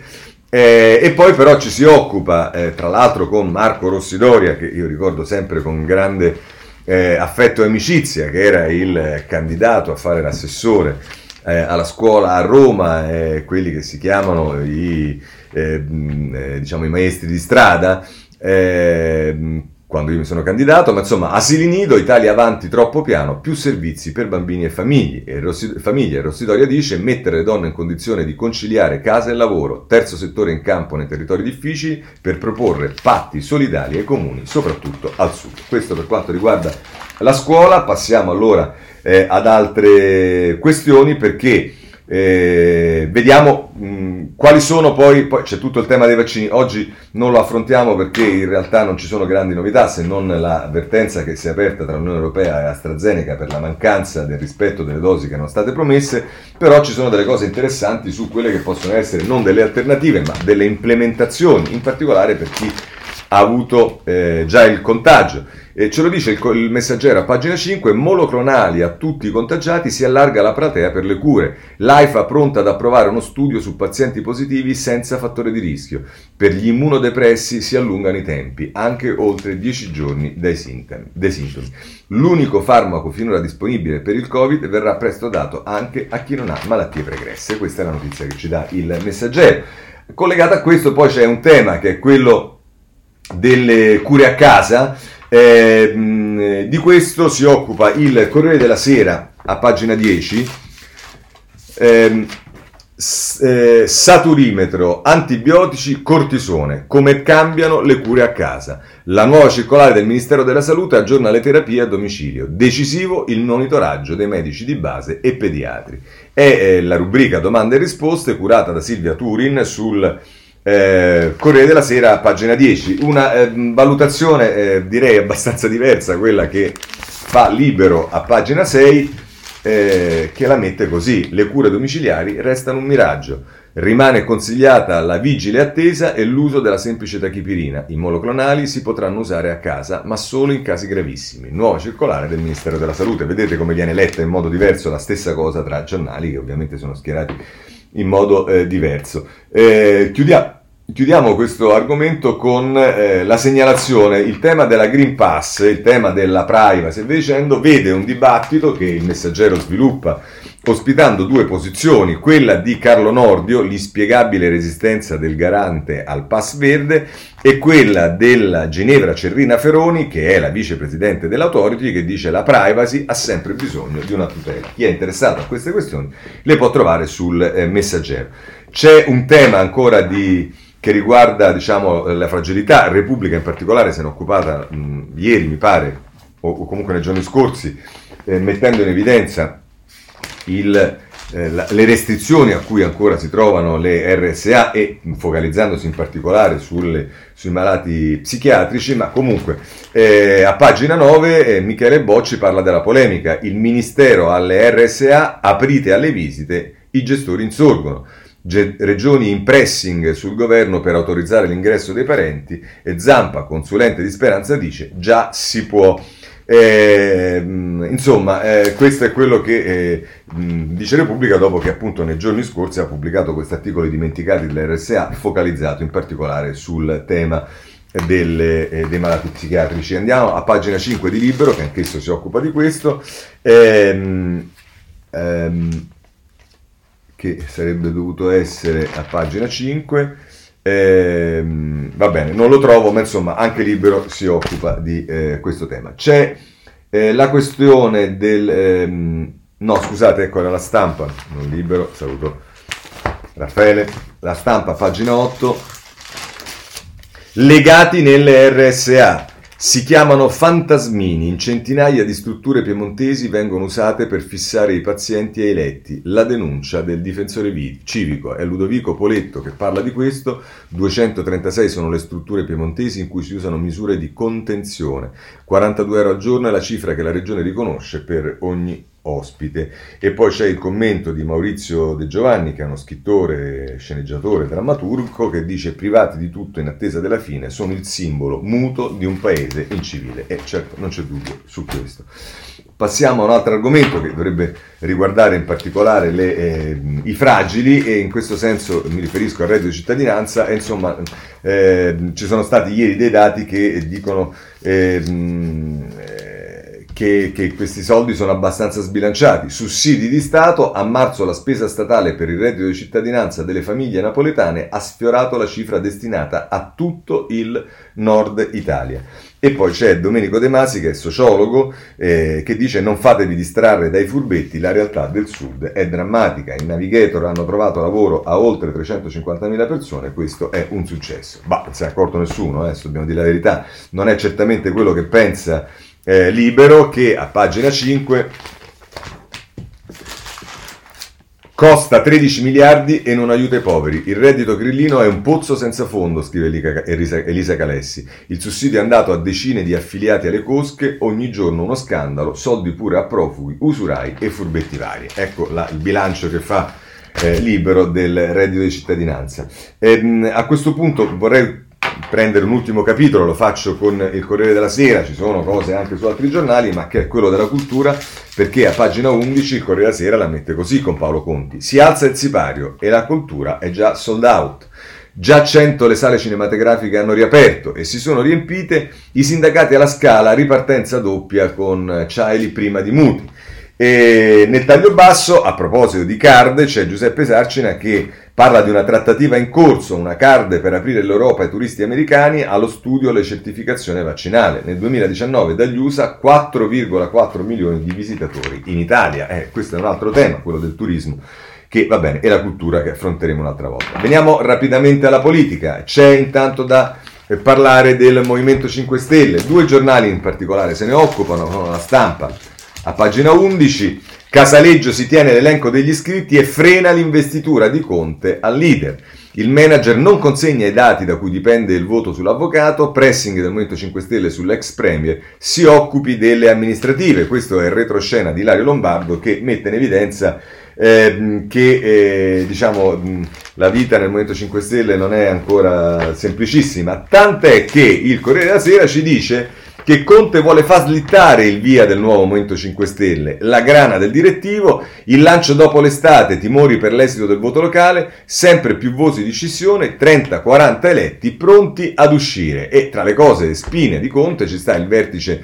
Eh, e poi però ci si occupa, eh, tra l'altro con Marco Rossidoria, che io ricordo sempre con grande eh, affetto e amicizia, che era il candidato a fare l'assessore eh, alla scuola a Roma, eh, quelli che si chiamano i, eh, diciamo, i maestri di strada, quando io mi sono candidato, ma insomma, asili nido, Italia avanti troppo piano, più servizi per bambini e famiglie. E Rossi, famiglie. Rossidoria dice mettere le donne in condizione di conciliare casa e lavoro, terzo settore in campo nei territori difficili, per proporre patti solidali ai comuni, soprattutto al sud. Questo per quanto riguarda la scuola, passiamo allora eh, ad altre questioni perché eh, vediamo mh, quali sono poi, poi c'è tutto il tema dei vaccini, oggi non lo affrontiamo perché in realtà non ci sono grandi novità se non l'avvertenza che si è aperta tra l'Unione Europea e AstraZeneca per la mancanza del rispetto delle dosi che erano state promesse, però ci sono delle cose interessanti su quelle che possono essere non delle alternative ma delle implementazioni, in particolare per chi ha avuto eh, già il contagio. E ce lo dice il, il, messaggero a pagina 5, monoclonali a tutti i contagiati si allarga la platea per le cure. L'AIFA pronta ad approvare uno studio su pazienti positivi senza fattore di rischio. Per gli immunodepressi si allungano i tempi, anche oltre 10 giorni dai sintomi. Dai sintomi. L'unico farmaco finora disponibile per il Covid verrà presto dato anche a chi non ha malattie pregresse. Questa è la notizia che ci dà il messaggero. Collegato a questo poi c'è un tema che è quello delle cure a casa. Eh, di questo si occupa il Corriere della Sera a pagina 10. Eh, eh, saturimetro, antibiotici, cortisone, come cambiano le cure a casa. La nuova circolare del Ministero della Salute aggiorna le terapie a domicilio. Decisivo il monitoraggio dei medici di base e pediatri. È eh, la rubrica domande e risposte curata da Silvia Turin sul eh, Corriere della Sera, pagina 10, una eh, valutazione eh, direi abbastanza diversa, quella che fa libero a pagina 6, eh, che la mette così, le cure domiciliari restano un miraggio, rimane consigliata la vigile attesa e l'uso della semplice tachipirina, i monoclonali si potranno usare a casa, ma solo in casi gravissimi, nuova circolare del Ministero della Salute, vedete come viene letta in modo diverso la stessa cosa tra giornali che ovviamente sono schierati in modo eh, diverso. Eh, chiudiamo, chiudiamo, questo argomento con eh, la segnalazione, il tema della Green Pass, il tema della privacy dicendo, vede un dibattito che il messaggero sviluppa ospitando due posizioni, quella di Carlo Nordio, l'inspiegabile resistenza del garante al pass verde, e quella della Ginevra Cerrina Feroni, che è la vicepresidente dell'autority, che dice la privacy ha sempre bisogno di una tutela. Chi è interessato a queste questioni le può trovare sul eh, messaggero. C'è un tema ancora di, che riguarda diciamo, la fragilità, Repubblica in particolare se ne è occupata mh, ieri, mi pare, o, o, comunque nei giorni scorsi, eh, mettendo in evidenza il, eh, la, le restrizioni a cui ancora si trovano le RSA e focalizzandosi in particolare sulle, sui malati psichiatrici, ma comunque eh, a pagina 9 eh, Michele Bocci parla della polemica, il Ministero alle RSA aprite alle visite, i gestori insorgono. Regioni in pressing sul governo per autorizzare l'ingresso dei parenti e Zampa, consulente di Speranza, dice già si può. Eh, insomma, eh, questo è quello che eh, dice Repubblica dopo che appunto nei giorni scorsi ha pubblicato questi articoli dimenticati dell'RSA focalizzato in particolare sul tema delle, eh, dei malati psichiatrici. Andiamo a pagina 5 di Libero, che anch'esso si occupa di questo, ehm, ehm, che sarebbe dovuto essere a pagina 5. Ehm, va bene, non lo trovo, ma insomma anche Libero si occupa di eh, questo tema. C'è eh, la questione del... Ehm, no, scusate, ecco era la stampa, non Libero, saluto Raffaele, la stampa, pagina 8, legati nelle RSA. Si chiamano fantasmini, in centinaia di strutture piemontesi vengono usate per fissare i pazienti e i letti. La denuncia del difensore civico è Ludovico Poletto che parla di questo. 236 sono le strutture piemontesi in cui si usano misure di contenzione. 42 euro al giorno è la cifra che la regione riconosce per ogni ospite. E poi c'è il commento di Maurizio De Giovanni, che è uno scrittore, sceneggiatore, drammaturgo, che dice privati di tutto in attesa della fine sono il simbolo muto di un paese incivile. E certo, non c'è dubbio su questo. Passiamo a un altro argomento che dovrebbe riguardare in particolare le, eh, i fragili e in questo senso mi riferisco al reddito di cittadinanza e insomma eh, ci sono stati ieri dei dati che dicono eh, che, che, questi soldi sono abbastanza sbilanciati. Sussidi di Stato, a marzo la spesa statale per il reddito di cittadinanza delle famiglie napoletane ha sfiorato la cifra destinata a tutto il nord Italia. E poi c'è Domenico De Masi, che è sociologo, eh, che dice non fatevi distrarre dai furbetti, la realtà del sud è drammatica. In Navigator hanno trovato lavoro a oltre 350.000 persone, questo è un successo. Ma non si è accorto nessuno, eh, dobbiamo dire la verità, non è certamente quello che pensa eh, libero che a pagina 5 costa 13 miliardi e non aiuta i poveri. Il reddito grillino è un pozzo senza fondo, scrive Elisa Calessi. Il sussidio è andato a decine di affiliati alle cosche, ogni giorno uno scandalo, soldi pure a profughi, usurai e furbetti vari. Ecco la, il bilancio che fa eh, libero del reddito di cittadinanza. E, ehm, a questo punto vorrei prendere un ultimo capitolo, lo faccio con il Corriere della Sera, ci sono cose anche su altri giornali, ma che è quello della cultura, perché a pagina 11 il Corriere della Sera la mette così con Paolo Conti. Si alza il sipario e la cultura è già sold out. Già 100 le sale cinematografiche hanno riaperto e si sono riempite i sindacati alla scala ripartenza doppia con Ciaili prima di Muti. E nel taglio basso, a proposito di card, c'è Giuseppe Sarcina che parla di una trattativa in corso, una card per aprire l'Europa ai turisti americani, allo studio le certificazione vaccinale. Nel 2019 dagli USA 4,4 milioni di visitatori in Italia. Eh, questo è un altro tema, quello del turismo che va bene, e la cultura che affronteremo un'altra volta. Veniamo rapidamente alla politica. C'è intanto da parlare del Movimento 5 Stelle. Due giornali in particolare se ne occupano, la stampa a pagina 11, Casaleggio si tiene l'elenco degli iscritti e frena l'investitura di Conte al leader. Il manager non consegna i dati da cui dipende il voto sull'avvocato, pressing del Movimento 5 Stelle sull'ex premier, si occupi delle amministrative. Questo è il retroscena di Ilario Lombardo che mette in evidenza eh, che eh, diciamo, la vita nel Movimento 5 Stelle non è ancora semplicissima, tant'è che il Corriere della Sera ci dice che Conte vuole far slittare il via del nuovo Movimento 5 Stelle, la grana del direttivo, il lancio dopo l'estate, timori per l'esito del voto locale, sempre più voci di scissione, 30-40 eletti pronti ad uscire. E tra le cose spine di Conte ci sta il vertice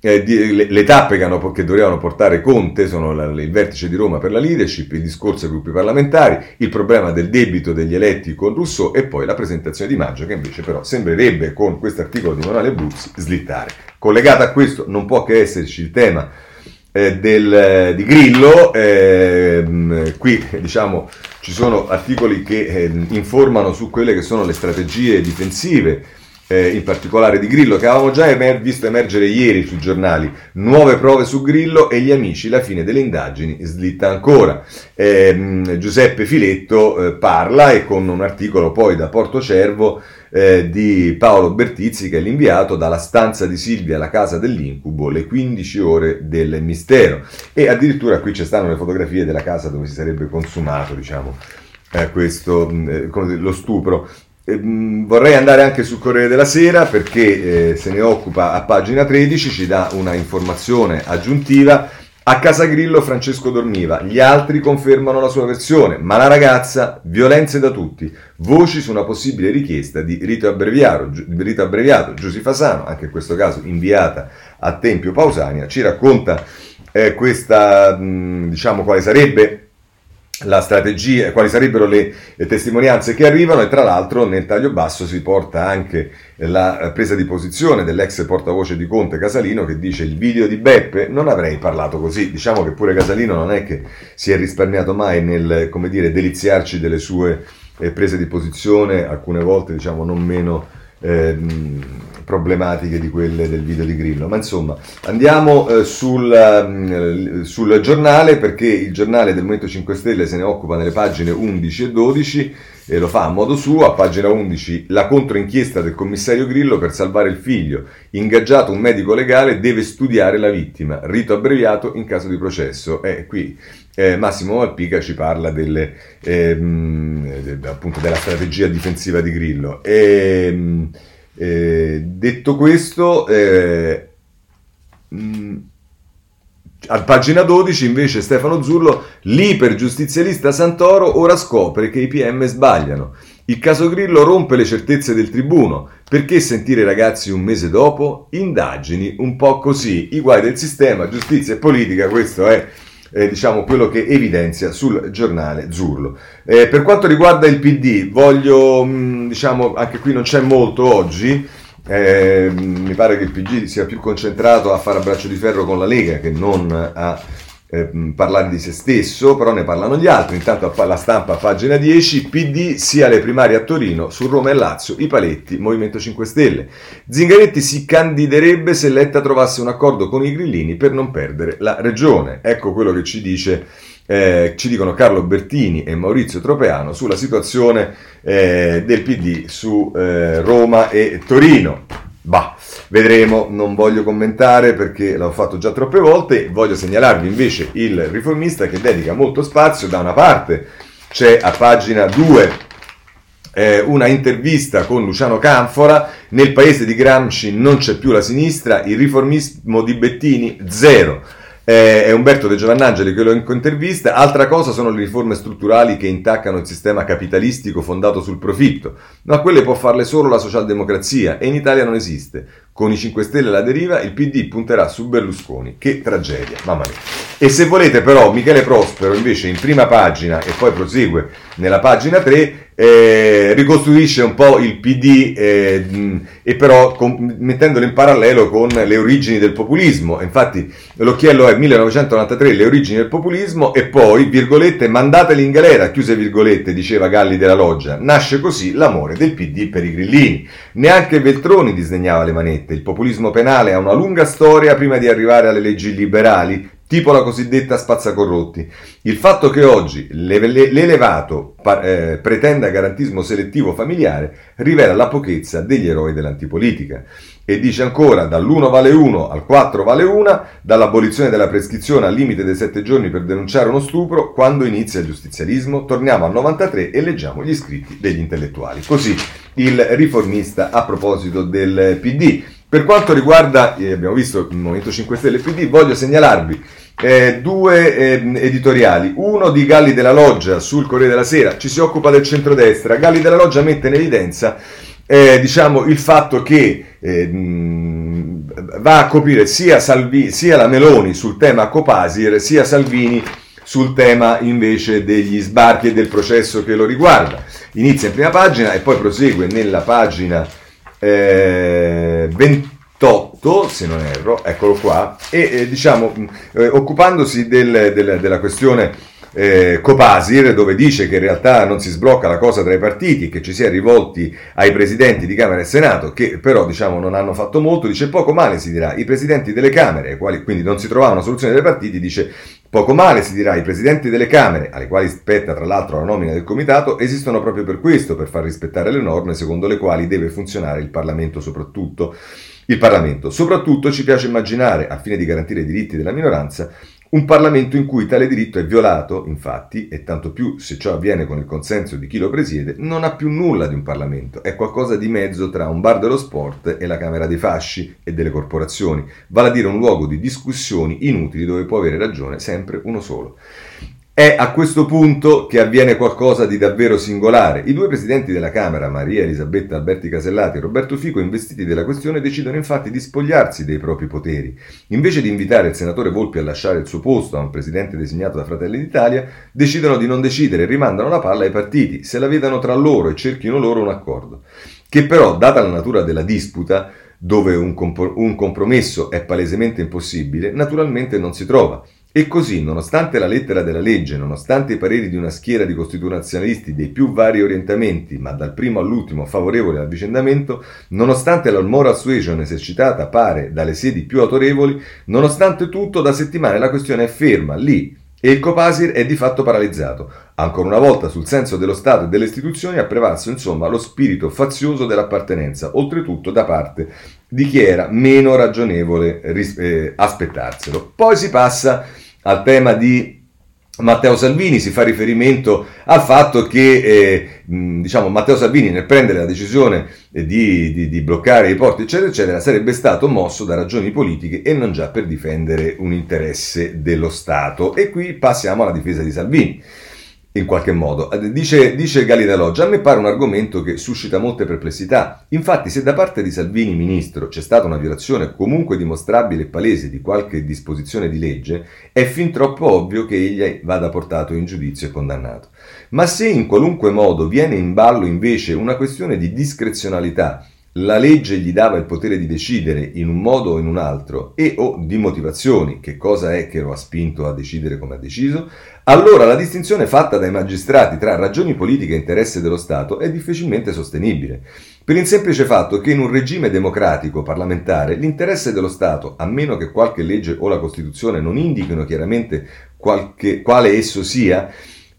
eh, di, le, le, tappe che, hanno, che, dovevano portare Conte sono la, il vertice di Roma per la leadership, il discorso ai gruppi parlamentari, il problema del debito degli eletti con Rousseau e poi la presentazione di Maggio che invece però sembrerebbe con questo articolo di Manuele Buzzi slittare. Collegato a questo non può che esserci il tema eh, del, di Grillo, eh, qui diciamo ci sono articoli che eh, informano su quelle che sono le strategie difensive eh, in particolare di Grillo, che avevamo già emer- visto emergere ieri sui giornali. Nuove prove su Grillo e gli amici, la fine delle indagini slitta ancora. Eh, Giuseppe Filetto eh, parla e con un articolo poi da Porto Cervo eh, di Paolo Bertizzi, che è l'inviato dalla stanza di Silvia alla casa dell'incubo, le 15 ore del mistero. E addirittura qui ci stanno le fotografie della casa dove si sarebbe consumato, diciamo, eh, questo, eh, lo stupro. Ehm, vorrei andare anche sul Corriere della Sera perché eh, se ne occupa a pagina 13, ci dà una informazione aggiuntiva A casa Grillo Francesco dormiva, gli altri confermano la sua versione, ma la ragazza, violenze da tutti, voci su una possibile richiesta di rito abbreviato, rito abbreviato. Giusy Fasano, anche in questo caso inviata a Tempio Pausania, ci racconta eh, questa, mh, diciamo, quale sarebbe la strategia, quali sarebbero le, testimonianze che arrivano e tra l'altro nel taglio basso si porta anche la presa di posizione dell'ex portavoce di Conte Casalino che dice il video di Beppe non avrei parlato così, diciamo che pure Casalino non è che si è risparmiato mai nel come dire deliziarci delle sue eh, prese di posizione, alcune volte diciamo non meno eh, problematiche di quelle del video di Grillo. Ma insomma, andiamo eh, sul, um, sul, giornale perché il giornale del Movimento 5 Stelle se ne occupa nelle pagine 11 e 12 e lo fa a modo suo. A pagina 11 la controinchiesta del commissario Grillo per salvare il figlio. Ingaggiato un medico legale deve studiare la vittima. Rito abbreviato in caso di processo. E qui eh, Massimo Malpica ci parla delle, ehm, appunto della strategia difensiva di Grillo. E, ehm, eh, detto questo, eh, mh, mm, a pagina 12 invece Stefano Zurlo, l'ipergiustizialista Santoro ora scopre che i PM sbagliano. Il caso Grillo rompe le certezze del tribuno. Perché sentire i ragazzi un mese dopo? Indagini un po' così. I guai del sistema, giustizia e politica, questo è eh, diciamo quello che evidenzia sul giornale Zurlo. Eh, per quanto riguarda il PD, voglio, mh, mm, diciamo, anche qui non c'è molto oggi. Eh, mi pare che il PD sia più concentrato a fare a braccio di ferro con la Lega che non a eh, parlare di se stesso, però ne parlano gli altri. Intanto la stampa, pagina 10, PD sia le primarie a Torino, su Roma e Lazio, i paletti, Movimento 5 Stelle. Zingaretti si candiderebbe se Letta trovasse un accordo con i grillini per non perdere la regione. Ecco quello che ci dice eh, ci dicono Carlo Bertini e Maurizio Tropeano sulla situazione eh, del PD su eh, Roma e Torino. Bah, vedremo, non voglio commentare perché l'ho fatto già troppe volte, voglio segnalarvi invece il riformista che dedica molto spazio, da una parte c'è a pagina 2 eh, una intervista con Luciano Canfora, nel paese di Gramsci non c'è più la sinistra, il riformismo di Bettini zero eh, è Umberto De Giovannangeli che lo intervista. Altra cosa sono le riforme strutturali che intaccano il sistema capitalistico fondato sul profitto, ma quelle può farle solo la socialdemocrazia e in Italia non esiste. Con i 5 Stelle alla deriva, il PD punterà su Berlusconi. Che tragedia, mamma mia. E se volete però, Michele Prospero invece in prima pagina e poi prosegue nella pagina 3, eh, ricostruisce un po' il PD eh, e però con, mettendolo in parallelo con le origini del populismo. Infatti l'occhiello è 1993, le origini del populismo e poi, virgolette, mandateli in galera, chiuse virgolette, diceva Galli della Loggia. Nasce così l'amore del PD per i grillini. Neanche Veltroni disdegnava le manette. Il populismo penale ha una lunga storia prima di arrivare alle leggi liberali, tipo la cosiddetta spazzacorrotti. Il fatto che oggi l'elevato eh, pretenda garantismo selettivo familiare rivela la pochezza degli eroi dell'antipolitica. E dice ancora, dall'1 vale 1 al 4 vale 1, dall'abolizione della prescrizione al limite dei 7 giorni per denunciare uno stupro, quando inizia il giustizialismo, torniamo al 93 e leggiamo gli scritti degli intellettuali. Così il riformista a proposito del PD. Per quanto riguarda, eh, abbiamo visto il Movimento 5 Stelle e PD, voglio segnalarvi eh, due eh, editoriali, uno di Galli della Loggia sul Corriere della Sera, ci si occupa del centrodestra, Galli della Loggia mette in evidenza eh, diciamo, il fatto che ehm, va a coprire sia, Salvi, sia la Meloni sul tema Copasir, sia Salvini sul tema invece degli sbarchi e del processo che lo riguarda. Inizia in prima pagina e poi prosegue nella pagina eh, 28, se non erro, eccolo qua, e eh, diciamo eh, occupandosi del, del, della questione eh, Copasir, dove dice che in realtà non si sblocca la cosa tra i partiti, che ci si è rivolti ai presidenti di Camera e Senato, che però diciamo non hanno fatto molto, dice poco male si dirà, i presidenti delle Camere, quali quindi non si trovava una soluzione dei partiti, dice Poco male si dirà, i presidenti delle Camere, alle quali spetta tra l'altro la nomina del Comitato, esistono proprio per questo, per far rispettare le norme secondo le quali deve funzionare il Parlamento soprattutto. Il Parlamento. Soprattutto ci piace immaginare, al fine di garantire i diritti della minoranza, Un Parlamento in cui tale diritto è violato, infatti, e tanto più se ciò avviene con il consenso di chi lo presiede, non ha più nulla di un Parlamento, è qualcosa di mezzo tra un bar dello sport e la Camera dei fasci e delle corporazioni, vale a dire un luogo di discussioni inutili dove può avere ragione sempre uno solo. È a questo punto che avviene qualcosa di davvero singolare. I due presidenti della Camera, Maria Elisabetta Alberti Casellati e Roberto Fico, investiti della questione, decidono infatti di spogliarsi dei propri poteri. Invece di invitare il senatore Volpi a lasciare il suo posto a un presidente designato da Fratelli d'Italia, decidono di non decidere e rimandano la palla ai partiti, se la vedano tra loro e cerchino loro un accordo. Che però, data la natura della disputa, dove un, comp- un compromesso è palesemente impossibile, naturalmente non si trova. E così, nonostante la lettera della legge, nonostante i pareri di una schiera di costituzionalisti dei più vari orientamenti, ma dal primo all'ultimo favorevoli al vicendamento, nonostante la moral suasion esercitata pare dalle sedi più autorevoli, nonostante tutto, da settimane la questione è ferma, lì, e il Copasir è di fatto paralizzato. Ancora una volta sul senso dello Stato e delle istituzioni ha prevalso insomma lo spirito fazioso dell'appartenenza, oltretutto da parte di chi era meno ragionevole ris- eh, aspettarselo. Poi si passa al tema di Matteo Salvini si fa riferimento al fatto che eh, diciamo, Matteo Salvini nel prendere la decisione di, di, di, bloccare i porti eccetera eccetera sarebbe stato mosso da ragioni politiche e non già per difendere un interesse dello Stato. E qui passiamo alla difesa di Salvini in qualche modo. Dice, dice Galina Loggia, a me pare un argomento che suscita molte perplessità. Infatti, se da parte di Salvini, ministro, c'è stata una violazione comunque dimostrabile e palese di qualche disposizione di legge, è fin troppo ovvio che egli vada portato in giudizio e condannato. Ma se in qualunque modo viene in ballo invece una questione di discrezionalità, la legge gli dava il potere di decidere in un modo o in un altro e o di motivazioni, che cosa è che lo ha spinto a decidere come ha deciso, allora la distinzione fatta dai magistrati tra ragioni politiche e interesse dello Stato è difficilmente sostenibile, per il semplice fatto che in un regime democratico parlamentare l'interesse dello Stato, a meno che qualche legge o la Costituzione non indichino chiaramente qualche, quale esso sia,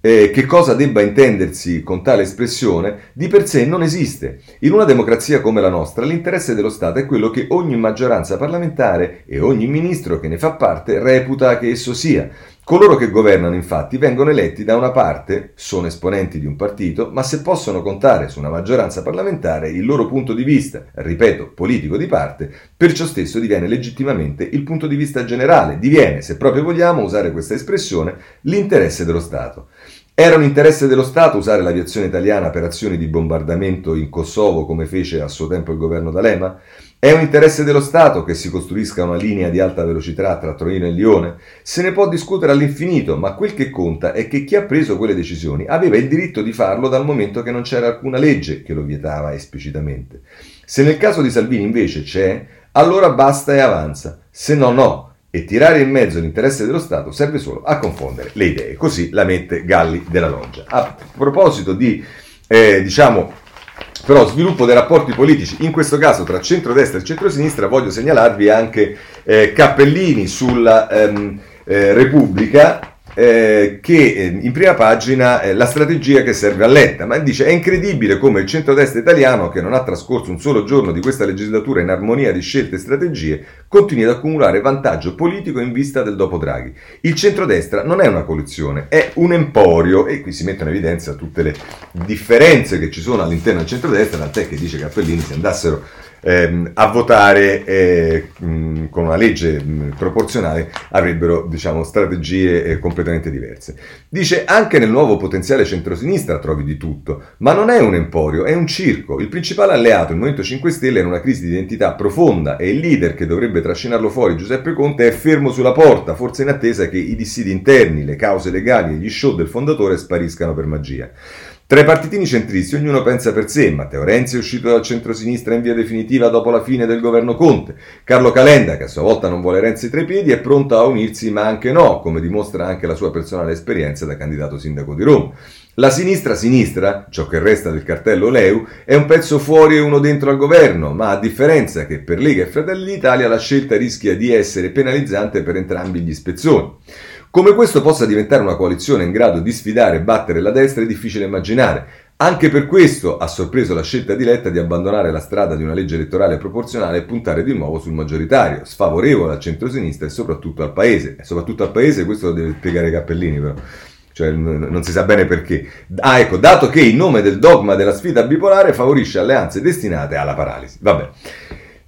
eh, che cosa debba intendersi con tale espressione, di per sé non esiste. In una democrazia come la nostra l'interesse dello Stato è quello che ogni maggioranza parlamentare e ogni ministro che ne fa parte reputa che esso sia. Coloro che governano infatti vengono eletti da una parte, sono esponenti di un partito, ma se possono contare su una maggioranza parlamentare il loro punto di vista, ripeto, politico di parte, per ciò stesso diviene legittimamente il punto di vista generale, diviene, se proprio vogliamo usare questa espressione, l'interesse dello Stato. Era un interesse dello Stato usare l'aviazione italiana per azioni di bombardamento in Kosovo come fece a suo tempo il governo D'Alema? È un interesse dello Stato che si costruisca una linea di alta velocità tra Torino e Lione? Se ne può discutere all'infinito, ma quel che conta è che chi ha preso quelle decisioni aveva il diritto di farlo dal momento che non c'era alcuna legge che lo vietava esplicitamente. Se nel caso di Salvini invece c'è, allora basta e avanza, se no no e tirare in mezzo l'interesse dello Stato serve solo a confondere le idee. Così la mette Galli della Loggia. A proposito di, eh, diciamo, però sviluppo dei rapporti politici, in questo caso tra centrodestra e centrosinistra, voglio segnalarvi anche eh, Cappellini sulla ehm, eh, Repubblica eh, che eh, in prima pagina eh, la strategia che serve a Letta, ma dice è incredibile come il centrodestra italiano, che non ha trascorso un solo giorno di questa legislatura in armonia di scelte e strategie, continui ad accumulare vantaggio politico in vista del dopo Draghi. Il centrodestra non è una coalizione, è un emporio e qui si mettono in evidenza tutte le differenze che ci sono all'interno del centrodestra, tant'è che dice Cappellini se andassero ehm, a votare eh, mh, con una legge mh, proporzionale avrebbero diciamo, strategie eh, completamente diverse. Dice anche nel nuovo potenziale centrosinistra trovi di tutto, ma non è un emporio, è un circo. Il principale alleato, il Movimento 5 Stelle, è in una crisi di identità profonda e il leader che dovrebbe trascinarlo fuori, Giuseppe Conte, è fermo sulla porta, forse in attesa che i dissidi interni, le cause legali e gli show del fondatore spariscano per magia. Tra i partitini centristi ognuno pensa per sé. Matteo Renzi è uscito dal centro-sinistra in via definitiva dopo la fine del governo Conte. Carlo Calenda, che a sua volta non vuole Renzi tra i piedi, è pronto a unirsi ma anche no, come dimostra anche la sua personale esperienza da candidato sindaco di Roma. La sinistra sinistra, ciò che resta del cartello Leu, è un pezzo fuori e uno dentro al governo, ma a differenza che per Lega e Fratelli d'Italia la scelta rischia di essere penalizzante per entrambi gli spezzoni. Come questo possa diventare una coalizione in grado di sfidare e battere la destra è difficile immaginare. Anche per questo ha sorpreso la scelta di Letta di abbandonare la strada di una legge elettorale proporzionale e puntare di nuovo sul maggioritario, sfavorevole al centrosinistra e soprattutto al paese. E soprattutto al paese questo lo deve spiegare Cappellini però. Cioè, non si sa bene perché. Ah, ecco, dato che in nome del dogma della sfida bipolare favorisce alleanze destinate alla paralisi. Vabbè.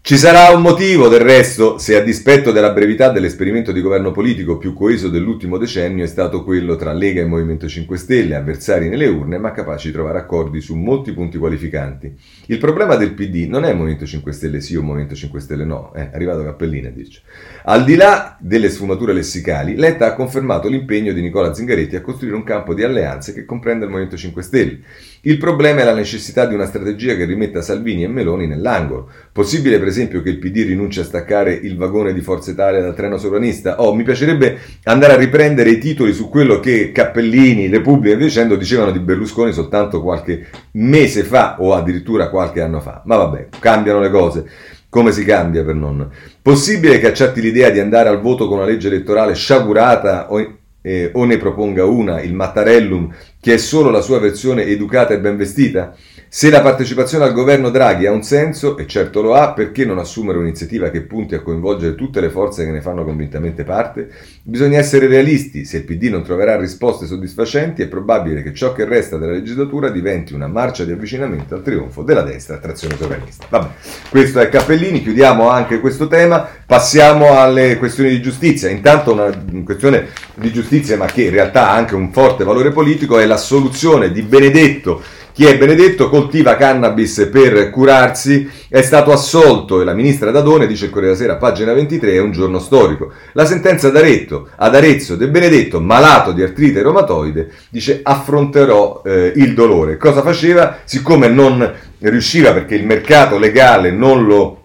Ci sarà un motivo del resto se a dispetto della brevità dell'esperimento di governo politico più coeso dell'ultimo decennio è stato quello tra Lega e Movimento 5 Stelle, avversari nelle urne ma capaci di trovare accordi su molti punti qualificanti. Il problema del PD non è Movimento 5 Stelle sì o Movimento 5 Stelle no, è arrivato Cappellina dice. Al di là delle sfumature lessicali, Letta ha confermato l'impegno di Nicola Zingaretti a costruire un campo di alleanze che comprenda il Movimento 5 Stelle. Il problema è la necessità di una strategia che rimetta Salvini e Meloni nell'angolo. Possibile per esempio che il PD rinunci a staccare il vagone di Forza Italia dal treno sovranista? Oh, mi piacerebbe andare a riprendere i titoli su quello che Cappellini, Repubblica e dicendo dicevano di Berlusconi soltanto qualche mese fa o addirittura qualche anno fa. Ma vabbè, cambiano le cose. Come si cambia per non? Possibile che accetti l'idea di andare al voto con una legge elettorale sciagurata o eh, o ne proponga una, il Mattarellum, che è solo la sua versione educata e ben vestita? Se la partecipazione al governo Draghi ha un senso, e certo lo ha, perché non assumere un'iniziativa che punti a coinvolgere tutte le forze che ne fanno convintamente parte? Bisogna essere realisti, se il PD non troverà risposte soddisfacenti è probabile che ciò che resta della legislatura diventi una marcia di avvicinamento al trionfo della destra a trazione sovranista. Vabbè, questo è Cappellini, chiudiamo anche questo tema, passiamo alle questioni di giustizia. Intanto una questione di giustizia, ma che in realtà ha anche un forte valore politico, è la soluzione di Benedetto chi è Benedetto coltiva cannabis per curarsi, è stato assolto e la ministra Dadone, dice il Corriere della Sera, pagina 23, è un giorno storico. La sentenza d'Aretto, ad Arezzo De Benedetto, malato di artrite reumatoide, dice affronterò eh, il dolore. Cosa faceva? Siccome non riusciva perché il mercato legale non lo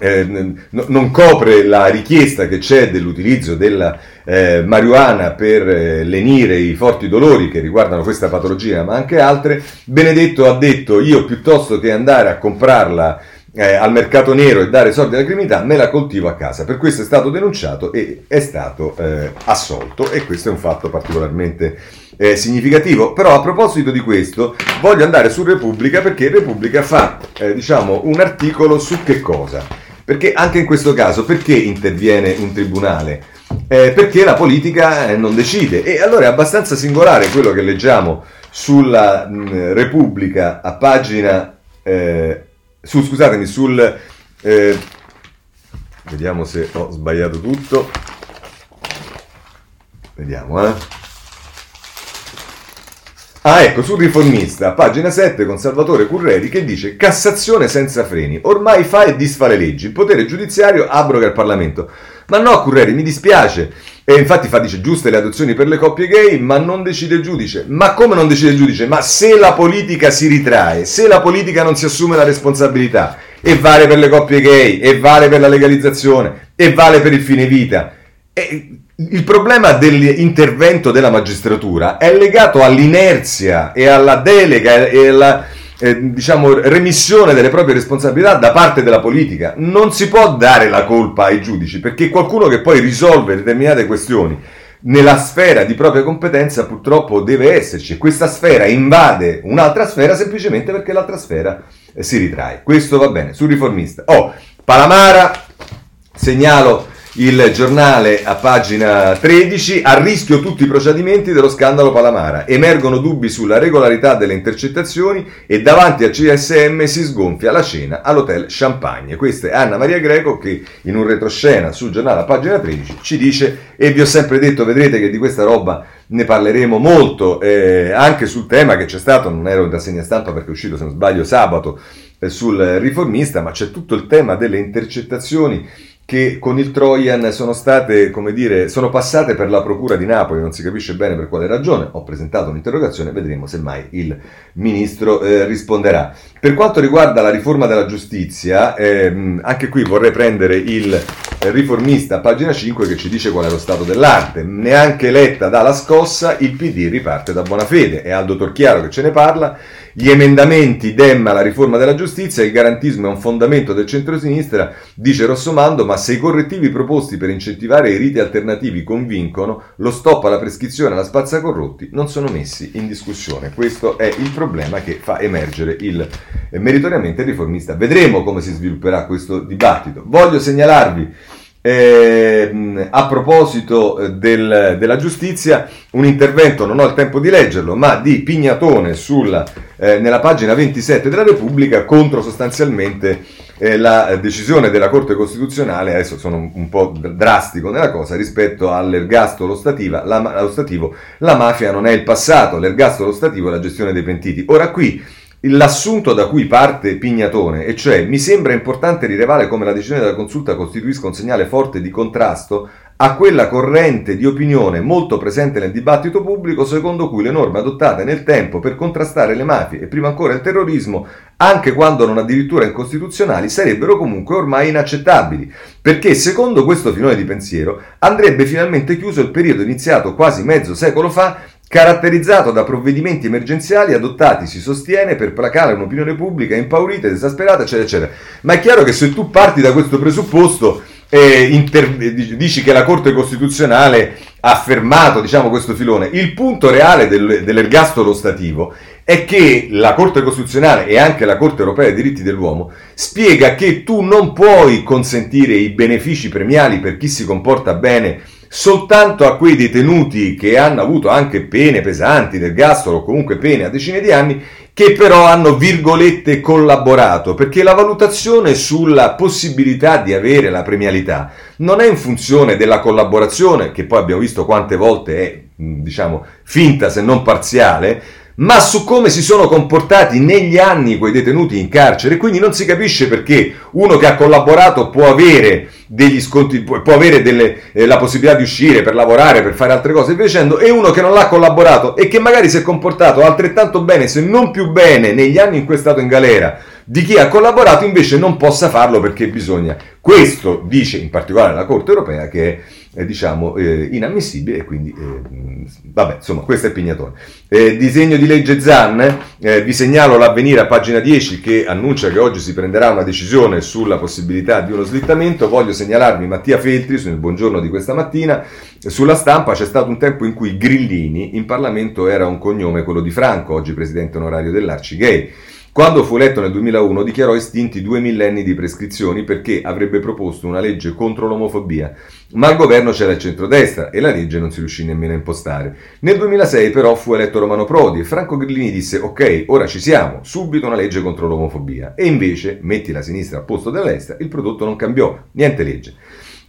eh, non copre la richiesta che c'è dell'utilizzo della eh, marijuana per eh, lenire i forti dolori che riguardano questa patologia, ma anche altre, Benedetto ha detto io piuttosto che andare a comprarla eh, al mercato nero e dare soldi alla criminalità, me la coltivo a casa. Per questo è stato denunciato e è stato eh, assolto e questo è un fatto particolarmente eh, significativo. Però a proposito di questo voglio andare su Repubblica perché Repubblica fa eh, diciamo, un articolo su che cosa? Perché anche in questo caso, perché interviene un tribunale? Eh, perché la politica eh, non decide. E allora è abbastanza singolare quello che leggiamo sulla mh, Repubblica a pagina... Eh, su, scusatemi, sul... Eh, vediamo se ho sbagliato tutto. Vediamo, eh. Ah, ecco, sul riformista, pagina 7 con Salvatore Curreri che dice Cassazione senza freni. Ormai fa e disfa le leggi. Il potere giudiziario abroga il Parlamento. Ma no, Curreri, mi dispiace. E infatti fa, dice, giuste le adozioni per le coppie gay, ma non decide il giudice. Ma come non decide il giudice? Ma se la politica si ritrae, se la politica non si assume la responsabilità, e vale per le coppie gay, e vale per la legalizzazione, e vale per il fine vita. E il problema dell'intervento della magistratura è legato all'inerzia e alla delega e alla eh, diciamo, remissione delle proprie responsabilità da parte della politica. Non si può dare la colpa ai giudici perché qualcuno che poi risolve determinate questioni nella sfera di propria competenza purtroppo deve esserci. Questa sfera invade un'altra sfera semplicemente perché l'altra sfera eh, si ritrae. Questo va bene. Sul riformista. Oh, Palamara, segnalo il giornale a pagina 13, a rischio tutti i procedimenti dello scandalo Palamara. Emergono dubbi sulla regolarità delle intercettazioni e davanti al CSM si sgonfia la cena all'hotel Champagne. Questa è Anna Maria Greco che in un retroscena sul giornale a pagina 13 ci dice e vi ho sempre detto, vedrete che di questa roba ne parleremo molto, eh, anche sul tema che c'è stato, non ero in rassegna stampa perché è uscito se non sbaglio sabato eh, sul riformista, ma c'è tutto il tema delle intercettazioni che con il Trojan sono state, come dire, sono passate per la Procura di Napoli, non si capisce bene per quale ragione. Ho presentato un'interrogazione, vedremo se mai il Ministro eh, risponderà. Per quanto riguarda la riforma della giustizia, ehm, anche qui vorrei prendere il riformista, pagina 5, che ci dice qual è lo stato dell'arte. Neanche Letta dà la scossa, il PD riparte da buona fede. È Aldo Torchiaro che ce ne parla. Gli emendamenti Dem alla riforma della giustizia, il garantismo è un fondamento del centrosinistra, dice Rossomando, ma se i correttivi proposti per incentivare i riti alternativi convincono, lo stop alla prescrizione alla spazza corrotti non sono messi in discussione. Questo è il problema che fa emergere il meritoriamente riformista. Vedremo come si svilupperà questo dibattito. Voglio segnalarvi eh, a proposito eh, del, della giustizia, un intervento, non ho il tempo di leggerlo, ma di Pignatone sulla, eh, nella pagina 27 della Repubblica contro sostanzialmente eh, la decisione della Corte Costituzionale, adesso sono un, un po' drastico nella cosa, rispetto all'ergastolo stativo, la, stativo, la mafia non è il passato, l'ergastolo stativo è la gestione dei pentiti. Ora qui L'assunto da cui parte Pignatone, e cioè mi sembra importante rilevare come la decisione della consulta costituisca un segnale forte di contrasto a quella corrente di opinione molto presente nel dibattito pubblico secondo cui le norme adottate nel tempo per contrastare le mafie e prima ancora il terrorismo, anche quando non addirittura incostituzionali, sarebbero comunque ormai inaccettabili, perché secondo questo filone di pensiero andrebbe finalmente chiuso il periodo iniziato quasi mezzo secolo fa caratterizzato da provvedimenti emergenziali adottati, si sostiene, per placare un'opinione pubblica impaurita, esasperata, eccetera, eccetera. Ma è chiaro che se tu parti da questo presupposto, eh, inter- dici che la Corte Costituzionale ha affermato diciamo, questo filone, il punto reale del, dell'ergastolo stativo è che la Corte Costituzionale e anche la Corte Europea dei diritti dell'uomo spiega che tu non puoi consentire i benefici premiali per chi si comporta bene soltanto a quei detenuti che hanno avuto anche pene pesanti del gastro o comunque pene a decine di anni, che però hanno virgolette collaborato, perché la valutazione sulla possibilità di avere la premialità non è in funzione della collaborazione, che poi abbiamo visto quante volte è, diciamo, finta se non parziale, ma su come si sono comportati negli anni quei detenuti in carcere. Quindi non si capisce perché uno che ha collaborato può avere degli sconti, può avere delle, eh, la possibilità di uscire per lavorare, per fare altre cose, e dicendo, e uno che non l'ha collaborato e che magari si è comportato altrettanto bene, se non più bene, negli anni in cui è stato in galera, di chi ha collaborato invece non possa farlo perché bisogna. Questo dice in particolare la Corte europea che è eh, diciamo, eh, inammissibile quindi, eh, vabbè, insomma, questo è Pignatone. Eh, disegno di legge Zan, eh, vi segnalo l'avvenire a pagina 10 che annuncia che oggi si prenderà una decisione sulla possibilità di uno slittamento. Voglio segnalarvi Mattia Feltri, sul buongiorno di questa mattina, sulla stampa c'è stato un tempo in cui Grillini in Parlamento era un cognome, quello di Franco, oggi presidente onorario dell'Arci Gay. Quando fu eletto nel 2001 dichiarò estinti due millenni di prescrizioni perché avrebbe proposto una legge contro l'omofobia, ma al governo c'era il centrodestra e la legge non si riuscì nemmeno a impostare. Nel 2006 però fu eletto Romano Prodi e Franco Grillini disse ok, ora ci siamo, subito una legge contro l'omofobia. E invece, metti la sinistra al posto della destra, il prodotto non cambiò, niente legge.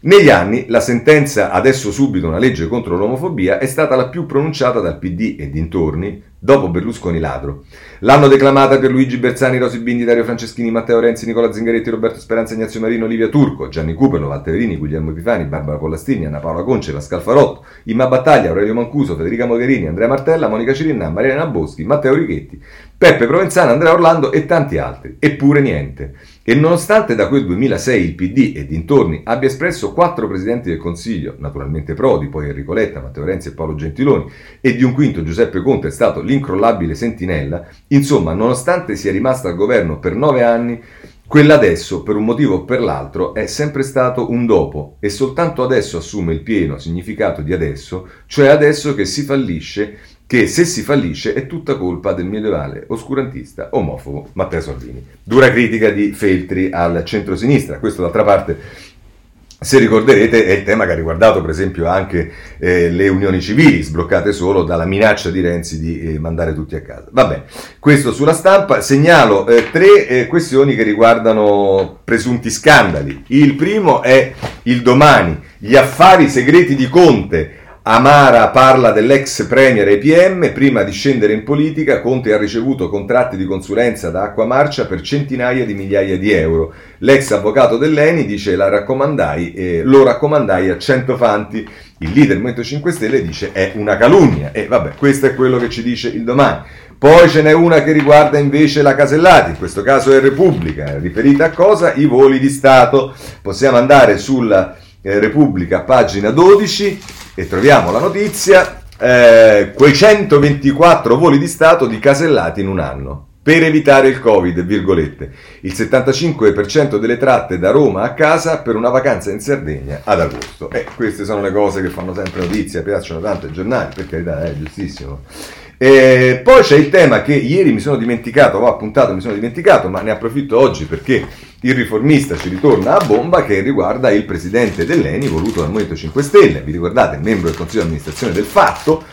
Negli anni la sentenza adesso subito una legge contro l'omofobia è stata la più pronunciata dal PD e dintorni dopo Berlusconi ladro. L'hanno declamata per Luigi Bersani, Rosi Bindi, Dario Franceschini, Matteo Renzi, Nicola Zingaretti, Roberto Speranza, Ignazio Marino, Olivia Turco, Gianni Cupelo, Walter Verini, Guglielmo Epifani, Barbara Pollastini, Anna Paola Conce, Pascal Farotto, Imma Battaglia, Aurelio Mancuso, Federica Mogherini, Andrea Martella, Monica Cirinna, Mariana Boschi, Matteo Righetti, Peppe Provenzano, Andrea Orlando e tanti altri. Eppure niente. E nonostante da quel 2006 il PD e dintorni abbia espresso quattro presidenti del Consiglio, naturalmente Prodi, poi Enrico Letta, Matteo Renzi e Paolo Gentiloni, e di un quinto Giuseppe Conte è stato l'incrollabile sentinella, insomma, nonostante sia rimasta al governo per nove anni, quella adesso, per un motivo o per l'altro, è sempre stato un dopo e soltanto adesso assume il pieno significato di adesso, cioè adesso che si fallisce che se si fallisce è tutta colpa del medievale oscurantista omofobo Matteo Salvini. Dura critica di Feltri al centro-sinistra, questo d'altra parte se ricorderete è il tema che ha riguardato per esempio anche eh, le unioni civili, sbloccate solo dalla minaccia di Renzi di eh, mandare tutti a casa. Vabbè, questo sulla stampa. Segnalo eh, tre eh, questioni che riguardano presunti scandali. Il primo è il domani, gli affari segreti di Conte Amara parla dell'ex premier EPM, prima di scendere in politica Conte ha ricevuto contratti di consulenza da Acqua Marcia per centinaia di migliaia di euro. L'ex avvocato dell'Eni dice raccomandai, eh, lo raccomandai a cento fanti, il leader del Movimento 5 Stelle dice è una calunnia e vabbè questo è quello che ci dice il domani. Poi ce n'è una che riguarda invece la Casellati, in questo caso è Repubblica, riferita a cosa? I voli di Stato. Possiamo andare sulla eh, Repubblica, pagina 12 e troviamo la notizia, eh, quei 124 voli di Stato di casellati in un anno. Per evitare il Covid, virgolette, il 75% delle tratte da Roma a casa per una vacanza in Sardegna ad agosto. Eh, queste sono le cose che fanno sempre notizia, piacciono tanto ai giornali, per carità, è giustissimo. E poi c'è il tema che ieri mi sono dimenticato, ho appuntato, mi sono dimenticato, ma ne approfitto oggi perché il riformista ci ritorna a bomba che riguarda il presidente dell'ENI voluto dal Movimento 5 Stelle, vi ricordate, membro del Consiglio di amministrazione del Fatto.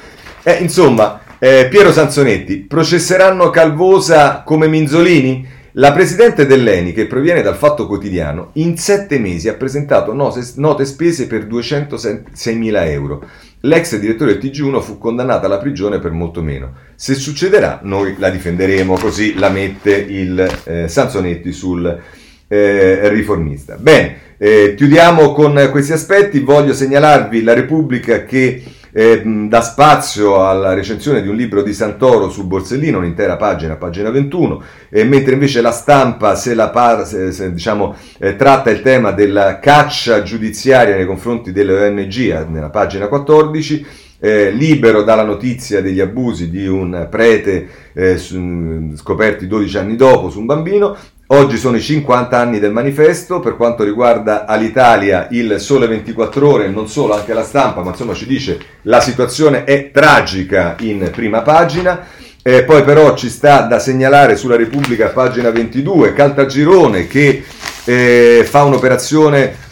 Eh, insomma, eh, Piero Sanzonetti, processeranno Calvosa come Minzolini? La presidente dell'ENI, che proviene dal Fatto Quotidiano, in sette mesi ha presentato note spese per 206.000 euro. L'ex direttore del TG1 fu condannata alla prigione per molto meno. Se succederà, noi la difenderemo, così la mette il eh, Sanzonetti sul eh, riformista. Bene, eh, chiudiamo con questi aspetti. Voglio segnalarvi la Repubblica che eh, dà spazio alla recensione di un libro di Santoro su Borsellino, un'intera pagina, pagina 21, eh, mentre invece la stampa se la par- se, se, diciamo, eh, tratta il tema della caccia giudiziaria nei confronti delle ONG eh, nella pagina 14. Eh, libero dalla notizia degli abusi di un prete eh, scoperti 12 anni dopo su un bambino, Oggi sono i 50 anni del manifesto, per quanto riguarda all'Italia il Sole 24 ore, non solo anche la stampa, ma insomma ci dice la situazione è tragica in prima pagina. Eh, poi però ci sta da segnalare sulla Repubblica, pagina 22, Caltagirone che eh, fa un'operazione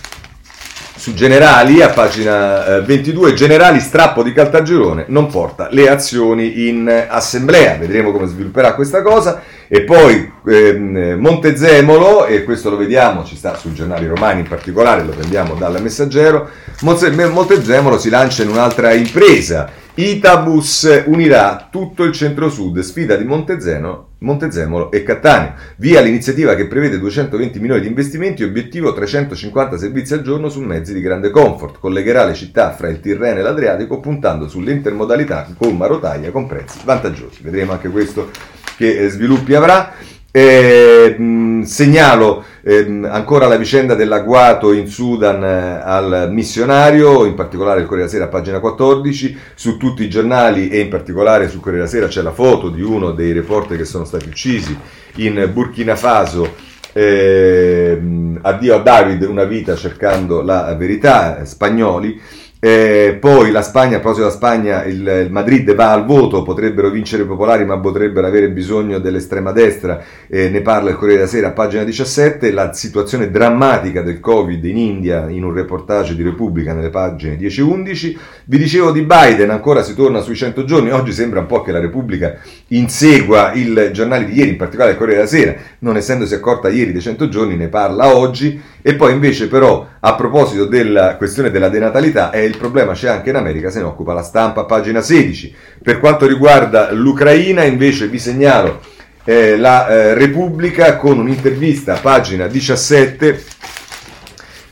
su Generali, a pagina 22, eh, Generali strappo di Caltagirone non porta le azioni in assemblea. Vedremo come svilupperà questa cosa. E poi ehm, Montezemolo, e questo lo vediamo, ci sta sui giornali romani in particolare, lo prendiamo dal messaggero. Montezemolo si lancia in un'altra impresa Itabus unirà tutto il centro-sud, sfida di Montezeno, Montezemolo e Cattaneo. Via l'iniziativa che prevede 220 milioni di investimenti obiettivo 350 servizi al giorno su mezzi di grande comfort. Collegherà le città fra il Tirreno e l'Adriatico puntando sull'intermodalità con rotaia con prezzi vantaggiosi. Vedremo anche questo che eh, sviluppi avrà. Eh, mh, segnalo eh, ancora la vicenda dell'agguato in Sudan eh, al missionario, in particolare il Corriere della Sera, pagina 14, su tutti i giornali e in particolare sul Corriere della Sera c'è la foto di uno dei reporter che sono stati uccisi in Burkina Faso. Eh, addio a David, una vita cercando la verità, spagnoli. Eh, poi la Spagna, a proposito della Spagna, il, il, Madrid va al voto, potrebbero vincere i popolari ma potrebbero avere bisogno dell'estrema destra, eh, ne parla il Corriere della Sera, pagina 17, la situazione drammatica del Covid in India in un reportage di Repubblica nelle pagine 10-11. Vi dicevo di Biden, ancora si torna sui 100 giorni, oggi sembra un po' che la Repubblica insegua il giornale di ieri, in particolare il Corriere della Sera, non essendosi accorta ieri dei 100 giorni, ne parla oggi, e poi invece però a proposito della questione della denatalità il il problema c'è anche in America, se ne occupa la stampa, pagina 16. Per quanto riguarda l'Ucraina, invece vi segnalo eh, la eh, Repubblica con un'intervista, pagina 17,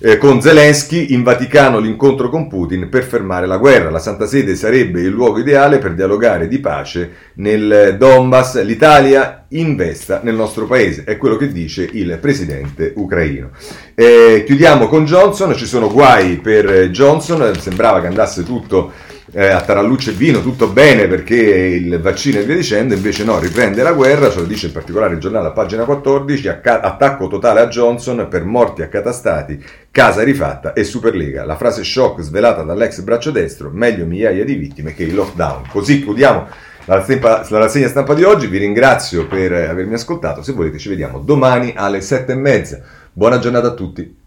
eh, con Zelensky in Vaticano l'incontro con Putin per fermare la guerra. La Santa Sede sarebbe il luogo ideale per dialogare di pace nel Donbass. L'Italia investa nel nostro paese, è quello che dice il presidente ucraino. Eh, chiudiamo con Johnson, ci sono guai per Johnson, sembrava che andasse tutto eh, a tarallucce e vino, tutto bene perché il vaccino e via dicendo, invece no, riprende la guerra, ce lo dice in particolare il giornale a pagina 14, attacco totale a Johnson per morti accatastati, casa rifatta e Superlega. La frase shock svelata dall'ex braccio destro, meglio migliaia di vittime che il lockdown. Così chiudiamo la, rassegna stampa di oggi, vi ringrazio per avermi ascoltato, se volete ci vediamo domani alle sette e mezza. Buona giornata a tutti.